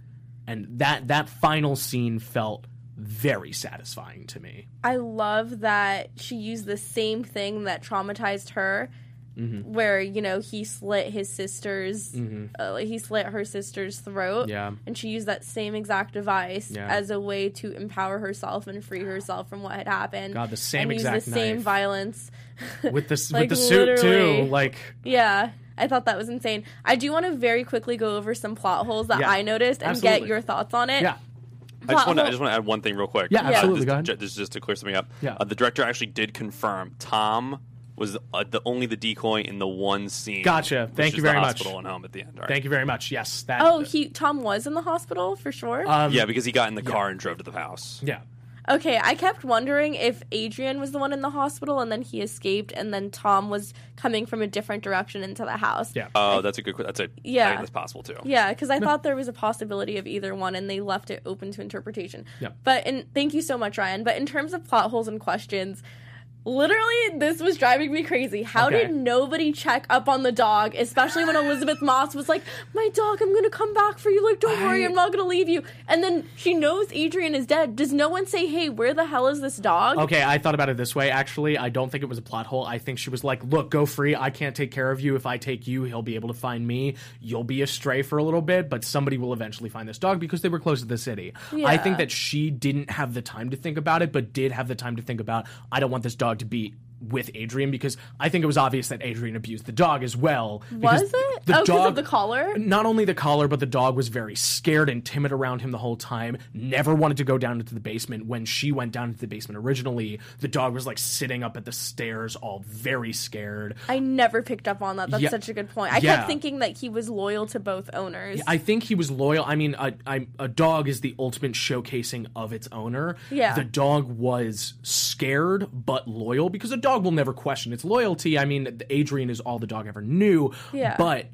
And that that final scene felt very satisfying to me I love that she used the same thing that traumatized her, Mm-hmm. where you know he slit his sister's, uh, he slit her sister's throat. Yeah. and she used that same exact device Yeah. as a way to empower herself and free herself from what had happened. God, the same and exact use the same violence. with this Like, with the suit too like yeah. I thought that was insane. I do want to very quickly go over some plot holes that Yeah. I noticed and get your thoughts on it. yeah I just want to. I just want to add one thing real quick. Yeah, absolutely, Just, go ahead. ju- Just, just to clear something up. Yeah. Uh, the director actually did confirm Tom was uh, the only the decoy in the one scene. Gotcha. Thank you the very much. hospital and home at the end. All right. Thank you very much. Yes, that. Oh, he Tom was in the hospital for sure. Um, Yeah, because he got in the car and drove to the house. yeah. Okay, I kept wondering if Adrian was the one in the hospital and then he escaped, and then Tom was coming from a different direction into the house. Yeah. Oh, that's a good. que- That's a. Yeah. I think that's possible too. Yeah, because I thought there was a possibility of either one, and they left it open to interpretation. Yeah. But in thank you so much, Ryan. But in terms of plot holes and questions, literally this was driving me crazy. How Okay. did nobody check up on the dog, especially when Elisabeth Moss was like, "My dog, I'm gonna come back for you. Like, don't worry, I- I'm not gonna leave you." And then she knows Adrian is dead. Does no one say, "Hey, where the hell is this dog?" Okay, I thought about it this way. Actually, I don't think it was a plot hole. I think she was like, "Look, go free. I can't take care of you. If I take you, he'll be able to find me. You'll be astray for a little bit, but somebody will eventually find this dog because they were close to the city." I think that she didn't have the time to think about it, but did have the time to think about, "I don't want this dog to be." With Adrian, because I think it was obvious that Adrian abused the dog as well. Was it? The oh, dog, of the collar. not only the collar, but the dog was very scared and timid around him the whole time. Never wanted to go down into the basement. When she went down into the basement originally, the dog was like sitting up at the stairs, all very scared. I never picked up on that. That's Yeah. such a good point. I Yeah. kept thinking that he was loyal to both owners. I think he was loyal. I mean, a dog is the ultimate showcasing of its owner. Yeah. The dog was scared but loyal because a dog will never question its loyalty. I mean, Adrian is all the dog ever knew. Yeah. But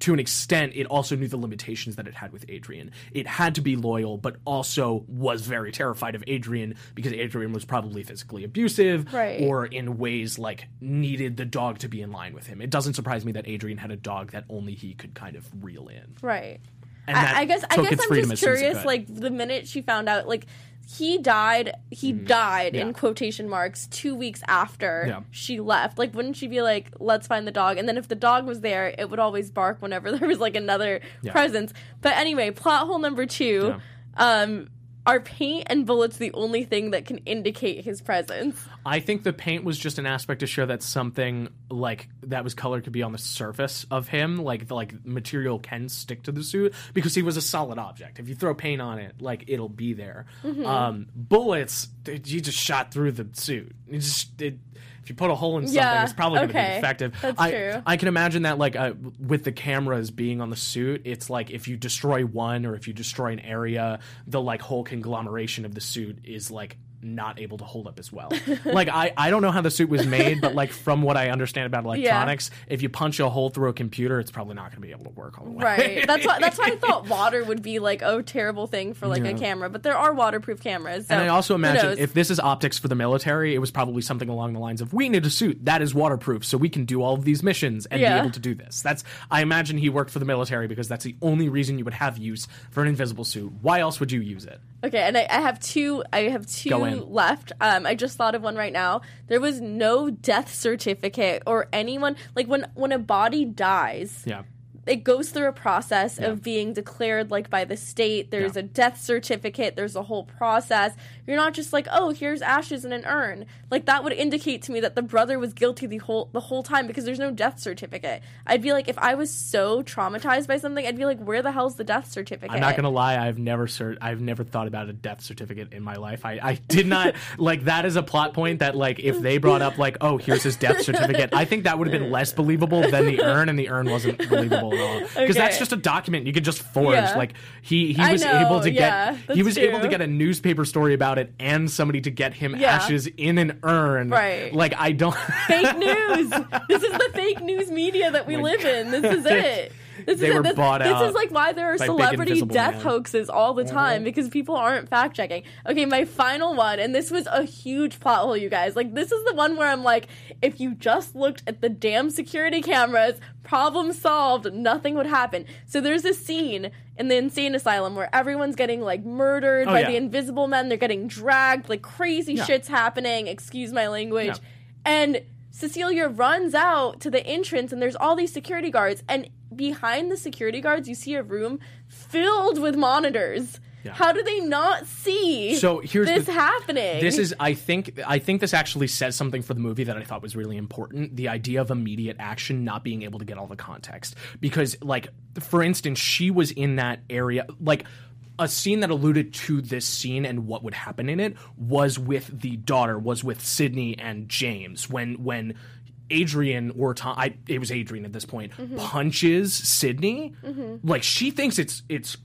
to an extent, it also knew the limitations that it had with Adrian. It had to be loyal, but also was very terrified of Adrian because Adrian was probably physically abusive Right. or in ways like needed the dog to be in line with him. It doesn't surprise me that Adrian had a dog that only he could kind of reel in. right. And I, I guess I guess I'm just as soon as it curious. Like the minute she found out, like he died, he died Mm-hmm. Yeah. in quotation marks two weeks after Yeah. she left. Like, wouldn't she be like, "Let's find the dog"? And then if the dog was there, it would always bark whenever there was like another Yeah. presence. But anyway, plot hole number two. Um, are paint and bullets the only thing that can indicate his presence? I think the paint was just an aspect to show that something like that was colored could be on the surface of him, like the like material can stick to the suit because he was a solid object. If you throw paint on it, like it'll be there. Mm-hmm. Um, bullets, you just shot through the suit. It just it, if you put a hole in something, Yeah, it's probably going to be effective. That's I, true. I can imagine that like uh, with the cameras being on the suit, it's like if you destroy one or if you destroy an area, the like whole conglomeration of the suit is like not able to hold up as well. like I, I don't know how the suit was made, but like from what I understand about electronics, if you punch a hole through a computer, it's probably not going to be able to work all the way. Right. That's why. That's why I thought water would be like a terrible thing for like a camera. But there are waterproof cameras. So And I also imagine if this is optics for the military, it was probably something along the lines of we need a suit that is waterproof so we can do all of these missions and Yeah. be able to do this. That's I imagine he worked for the military because that's the only reason you would have use for an invisible suit. Why else would you use it? Okay, and I, I have two. I have two left. Um, I just thought of one right now. There was no death certificate or anyone like when when a body dies. Yeah. It goes through a process of being declared like by the state. There's Yeah. a death certificate. There's a whole process. You're not just like, oh, here's ashes in an urn. Like that would indicate to me that the brother was guilty the whole the whole time because there's no death certificate. I'd be like, if I was so traumatized by something, I'd be like, where the hell's the death certificate? I'm not gonna lie. I've never cert- I've never thought about a death certificate in my life. I, I did not like that is a plot point that like if they brought up like oh here's his death certificate, I think that would have been less believable than the urn, and the urn wasn't believable at all because that's just a document you could just forge. Yeah. Like he he was able to yeah, get he was able to get a newspaper story about it and somebody to get him Yeah. ashes in an urn. Right. Like I don't. fake news. This is the fake news media that we my live in. This is it. This They is were it. This, bought this out is like why there are celebrity death Man. hoaxes all the uh-huh. time because people aren't fact checking. Okay, my final one, and this was a huge plot hole, you guys. Like this is the one where I'm like, if you just looked at the damn security cameras, problem solved, nothing would happen. So there's a scene in the insane asylum where everyone's getting like murdered Oh, by yeah. the invisible men. They're getting dragged, like crazy Yeah. shit's happening. Excuse my language. Yeah. And Cecilia runs out to the entrance, and there's all these security guards. And behind the security guards, you see a room filled with monitors. Yeah. How do they not see So here's this the- happening? This is, I think, I think this actually says something for the movie that I thought was really important. The idea of immediate action, not being able to get all the context, because, like, for instance, she was in that area, like. A scene that alluded to this scene and what would happen in it was with the daughter, was with Sydney and James when when Adrian or Tom, I, it was Adrian at this point, Mm-hmm. punches Sydney, like she thinks it's it's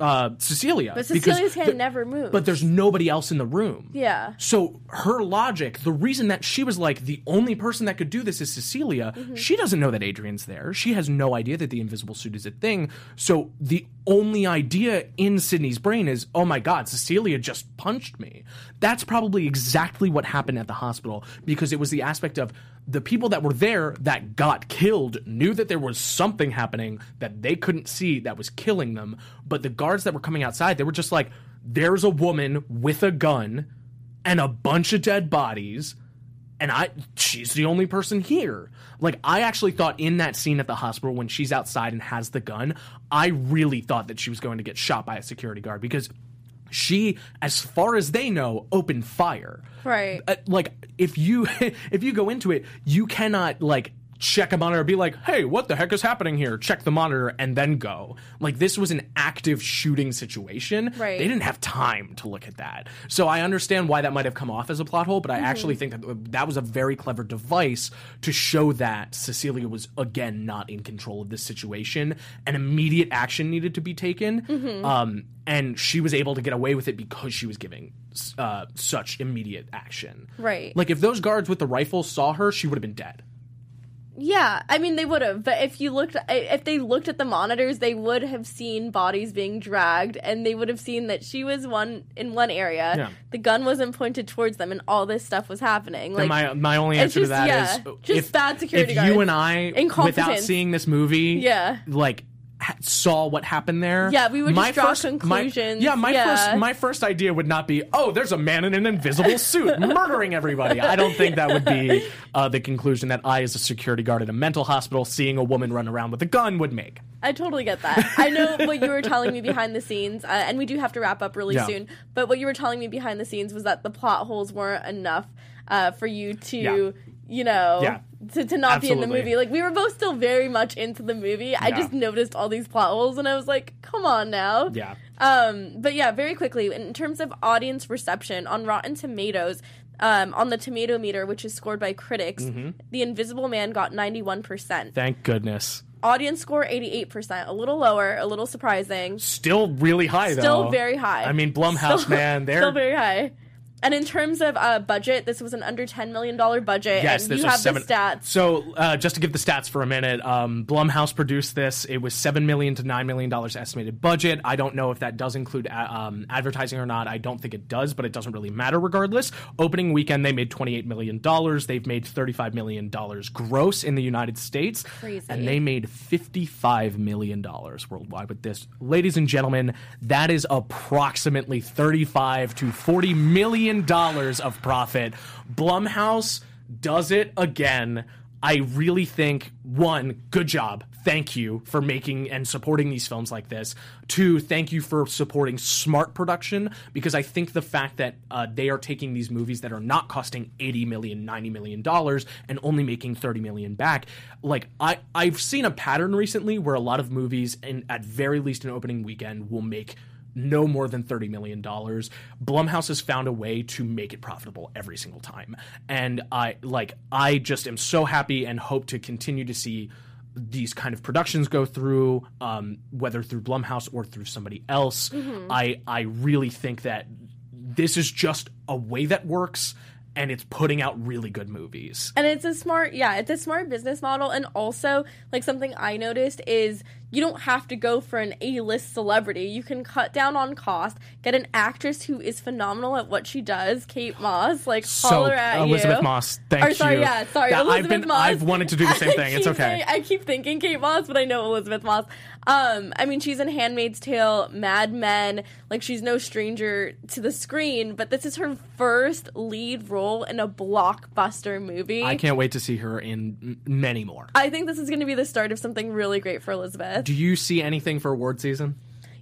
uh, Cecilia. But because Cecilia's hand never moves. But there's nobody else in the room. Yeah. So her logic, the reason that she was like the only person that could do this is Cecilia, she doesn't know that Adrian's there. She has no idea that the invisible suit is a thing. So the only idea in Sydney's brain is, oh my god, Cecilia just punched me. That's probably exactly what happened at the hospital because it was the aspect of the people that were there that got killed knew that there was something happening that they couldn't see that was killing them. But the guards that were coming outside, they were just like, there's a woman with a gun and a bunch of dead bodies and I she's the only person here. Like I actually thought in that scene at the hospital when she's outside and has the gun, I really thought that she was going to get shot by a security guard because she as far as they know opened fire. Right. Uh, like if you if you go into it, you cannot like check a monitor be like, "Hey, what the heck is happening here?" Check the monitor and then go. Like this was an active shooting situation. Right. They didn't have time to look at that. So I understand why that might have come off as a plot hole, but I actually think that that was a very clever device to show that Cecilia was again not in control of this situation and immediate action needed to be taken. Hmm. Um, and she was able to get away with it because she was giving uh, such immediate action. Right. Like if those guards with the rifles saw her, she would have been dead. Yeah, I mean they would have, but if you looked, if they looked at the monitors, they would have seen bodies being dragged, and they would have seen that she was one in one area. Yeah. The gun wasn't pointed towards them, and all this stuff was happening. Like And my my only answer to just- that is yeah, just if, bad security if guards. you and I, without seeing this movie, Yeah. like saw what happened there. Yeah, we would my just draw first, my- conclusions. yeah, my Yeah. first my first idea would not be, oh, there's a man in an invisible suit murdering everybody. I don't think that would be uh, the conclusion that I, as a security guard at a mental hospital, seeing a woman run around with a gun would make. I totally get that. I know what you were telling me behind the scenes, uh, and we do have to wrap up really Yeah. soon. But what you were telling me behind the scenes was that the plot holes weren't enough uh, for you to, Yeah. you know, Yeah. To, to not be in the movie. Like we were both still very much into the movie. I just noticed all these plot holes, and I was like, "Come on now." Yeah. Um, but yeah, very quickly, in terms of audience reception on Rotten Tomatoes, um, on the tomato meter, which is scored by critics, Mm-hmm. The Invisible Man got 91%. Thank goodness. Audience score 88%, a little lower, a little surprising. Still really high though. Still very high. I mean, Blumhouse, Still- man, they're Still very high. And in terms of uh, budget, this was an under $10 million budget. Yes, this you was have seven. the stats. So, uh, just to give the stats for a minute, um, Blumhouse produced this. It was seven million to nine million dollars estimated budget. I don't know if that does include uh, um, advertising or not. I don't think it does, but it doesn't really matter regardless. Opening weekend, they made twenty eight million dollars. They've made thirty five million dollars gross in the United States, Crazy. and they made fifty five million dollars worldwide with this. Ladies and gentlemen, that is approximately thirty five to forty million dollars of profit. Blumhouse does it again. I really think one, good job. Thank you for making and supporting these films like this. Two, thank you for supporting smart production because I think the fact that uh, they are taking these movies that are not costing 80 million, 90 million dollars and only making 30 million back. Like I I've seen a pattern recently where a lot of movies in at very least an opening weekend will make no more than $30 million. Blumhouse has found a way to make it profitable every single time. And I like I just am so happy and hope to continue to see these kind of productions go through, um, whether through Blumhouse or through somebody else. I I really think that this is just a way that works and it's putting out really good movies. And it's a smart, yeah, it's a smart business model. And also, like something I noticed is you don't have to go for an A-list celebrity. You can cut down on cost, get an actress who is phenomenal at what she does, Kate Moss, like So holler at you. Elisabeth you. Moss, thank or, sorry, you. yeah, sorry, That- Elisabeth I've been Moss. I've wanted to do the same I thing. It's okay. saying- I keep thinking Kate Moss, but I know Elisabeth Moss. Um, I mean, she's in *Handmaid's Tale*, *Mad Men*. Like, she's no stranger to the screen. But this is her first lead role in a blockbuster movie. I can't wait to see her in m- many more. I think this is going to be the start of something really great for Elisabeth. Do you see anything for award season?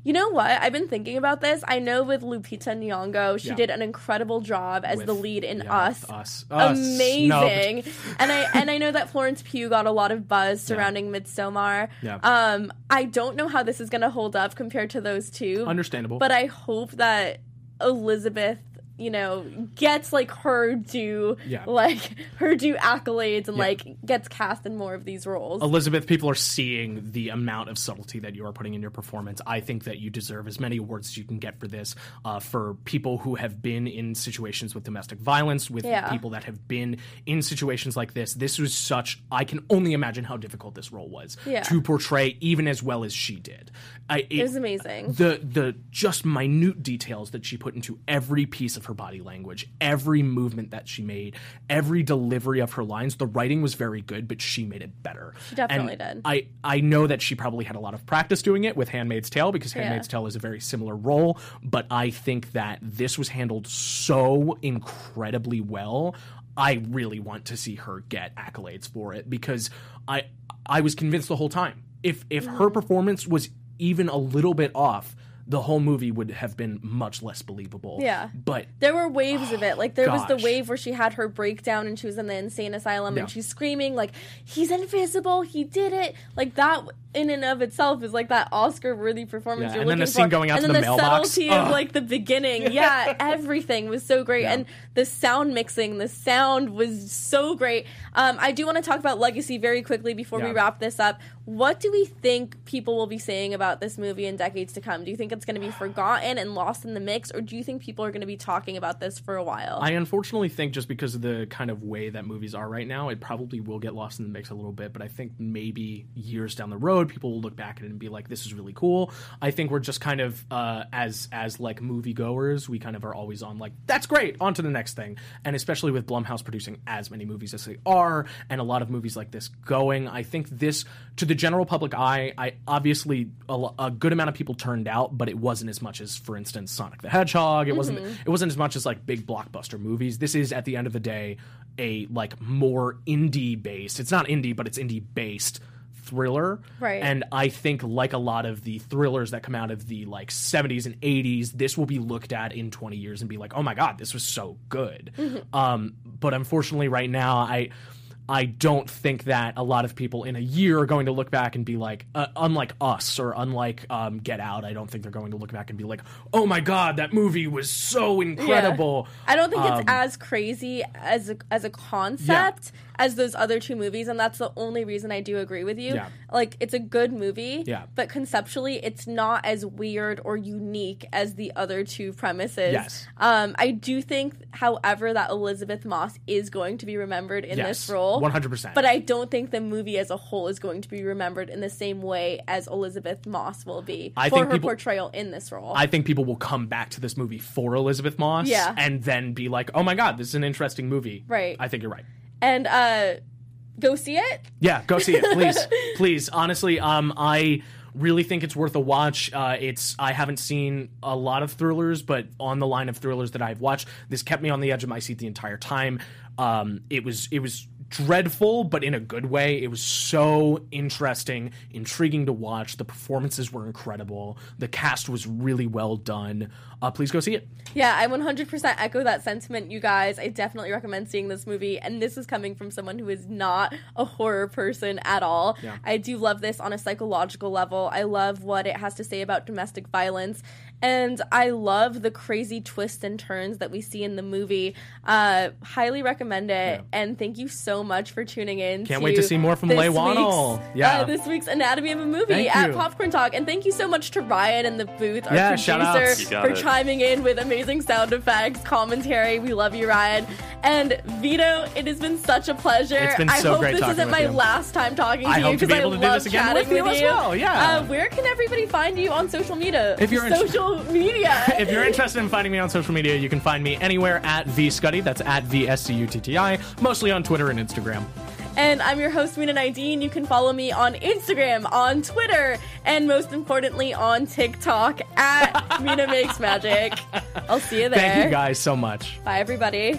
You know what? I've been thinking about this. I know with Lupita Nyong'o, she Yeah. did an incredible job as With- the lead in yeah, Us. Us. Us. Amazing. And I and I know that Florence Pugh got a lot of buzz surrounding Midsommar. Yeah. Um, I don't know how this is going to hold up compared to those two. Understandable. But I hope that Elisabeth you know gets like her due Yeah. like her due accolades and Yeah. like gets cast in more of these roles. Elisabeth, people are seeing the amount of subtlety that you are putting in your performance. I think that you deserve as many awards as you can get for this. Uh, for people who have been in situations with domestic violence, with Yeah. people that have been in situations like this, this was such. I can only imagine how difficult this role was to portray, even as well as she did. I, It was amazing. the the just minute details that she put into every piece of her body language, every movement that she made, every delivery of her lines. The writing was very good, but she made it better. She definitely did. I I know that she probably had a lot of practice doing it with Handmaid's Tale because Handmaid's Tale is a very similar role, but I think that this was handled so incredibly well. I really want to see her get accolades for it because I I was convinced the whole time. If if her mm-hmm. performance was even a little bit off, the whole movie would have been much less believable. Yeah. But There were waves of it. Like there was the wave where she had her breakdown and she was in the insane asylum Yeah. and she's screaming like he's invisible, he did it. Like that in and of itself is like that Oscar worthy performance Yeah, you're and then looking the scene for. going out and to then the the mailbox. subtlety Ugh. of like the beginning. Yeah, everything was so great. And the sound mixing, the sound was so great. Um, I do want to talk about legacy very quickly before we wrap this up. What do we think people will be saying about this movie in decades to come? Do you think it's going to be forgotten and lost in the mix, or do you think people are going to be talking about this for a while? I unfortunately think just because of the kind of way that movies are right now, it probably will get lost in the mix a little bit. But I think maybe years down the road, people will look back at it and be like, "This is really cool." I think we're just kind of uh, as as like moviegoers, we kind of are always on like, "That's great, on to the next thing." And especially with Blumhouse producing as many movies as they are, and a lot of movies like this going, I think this to the general public eye, I obviously a, a good amount of people turned out, but it wasn't as much as, for instance, Sonic the Hedgehog. It wasn't it wasn't as much as like big blockbuster movies. This is at the end of the day a like more indie based. It's not indie, but it's indie based thriller. Right. And I think like a lot of the thrillers that come out of the like 70s and 80s, this will be looked at in 20 years and be like, "Oh my god, this was so good." Um but unfortunately right now I I don't think that a lot of people in a year are going to look back and be like, uh, unlike us or unlike um, Get Out, I don't think they're going to look back and be like, oh my God, that movie was so incredible. I don't think Um, it's as crazy as a, as a concept as those other two movies, and that's the only reason I do agree with you. Yeah. Like it's a good movie, Yeah. but conceptually, it's not as weird or unique as the other two premises. Yes. Um, I do think, however, that Elisabeth Moss is going to be remembered in Yes, this role, 100%. But I don't think the movie as a whole is going to be remembered in the same way as Elisabeth Moss will be I for think her people- portrayal in this role. I think people will come back to this movie for Elisabeth Moss Yeah. and then be like, oh my God, this is an interesting movie. Right. I think you're right. And uh, go see it. Yeah, go see it, please, please. Honestly, um, I really think it's worth a watch. Uh, it's I haven't seen a lot of thrillers, but on the line of thrillers that I've watched, this kept me on the edge of my seat the entire time. Um, it was it was dreadful, but in a good way. It was so interesting, intriguing to watch. The performances were incredible. The cast was really well done. Uh, please go see it. Yeah, I 100% echo that sentiment, you guys. I definitely recommend seeing this movie, and this is coming from someone who is not a horror person at all. Yeah. I do love this on a psychological level. I love what it has to say about domestic violence, and I love the crazy twists and turns that we see in the movie. Uh, highly recommend it, Yeah. and thank you so much for tuning in. Can't wait to see more from this Leigh Whannell. week's- Yeah. uh, this week's Anatomy of a Movie Thank at you. Popcorn Talk, and thank you so much to Ryan and the booth, our Yeah, producer, for it. chiming in with amazing sound effects, commentary. We love you, Ryan. And Vito, it has been such a pleasure. It's been so I hope great this isn't my you. last time talking to I you hope be because I to do love this again chatting with you as well, yeah. Uh, where can everybody find you on social media? If you're in- social media. if you're interested in finding me on social media, you can find me anywhere at vscutti. That's at v s c u t t i. Mostly on Twitter and Instagram. And I'm your host, Mina Nideen. You can follow me on Instagram, on Twitter, and most importantly on TikTok at Mina Makes Magic. I'll see you there. Thank you guys so much. Bye, everybody.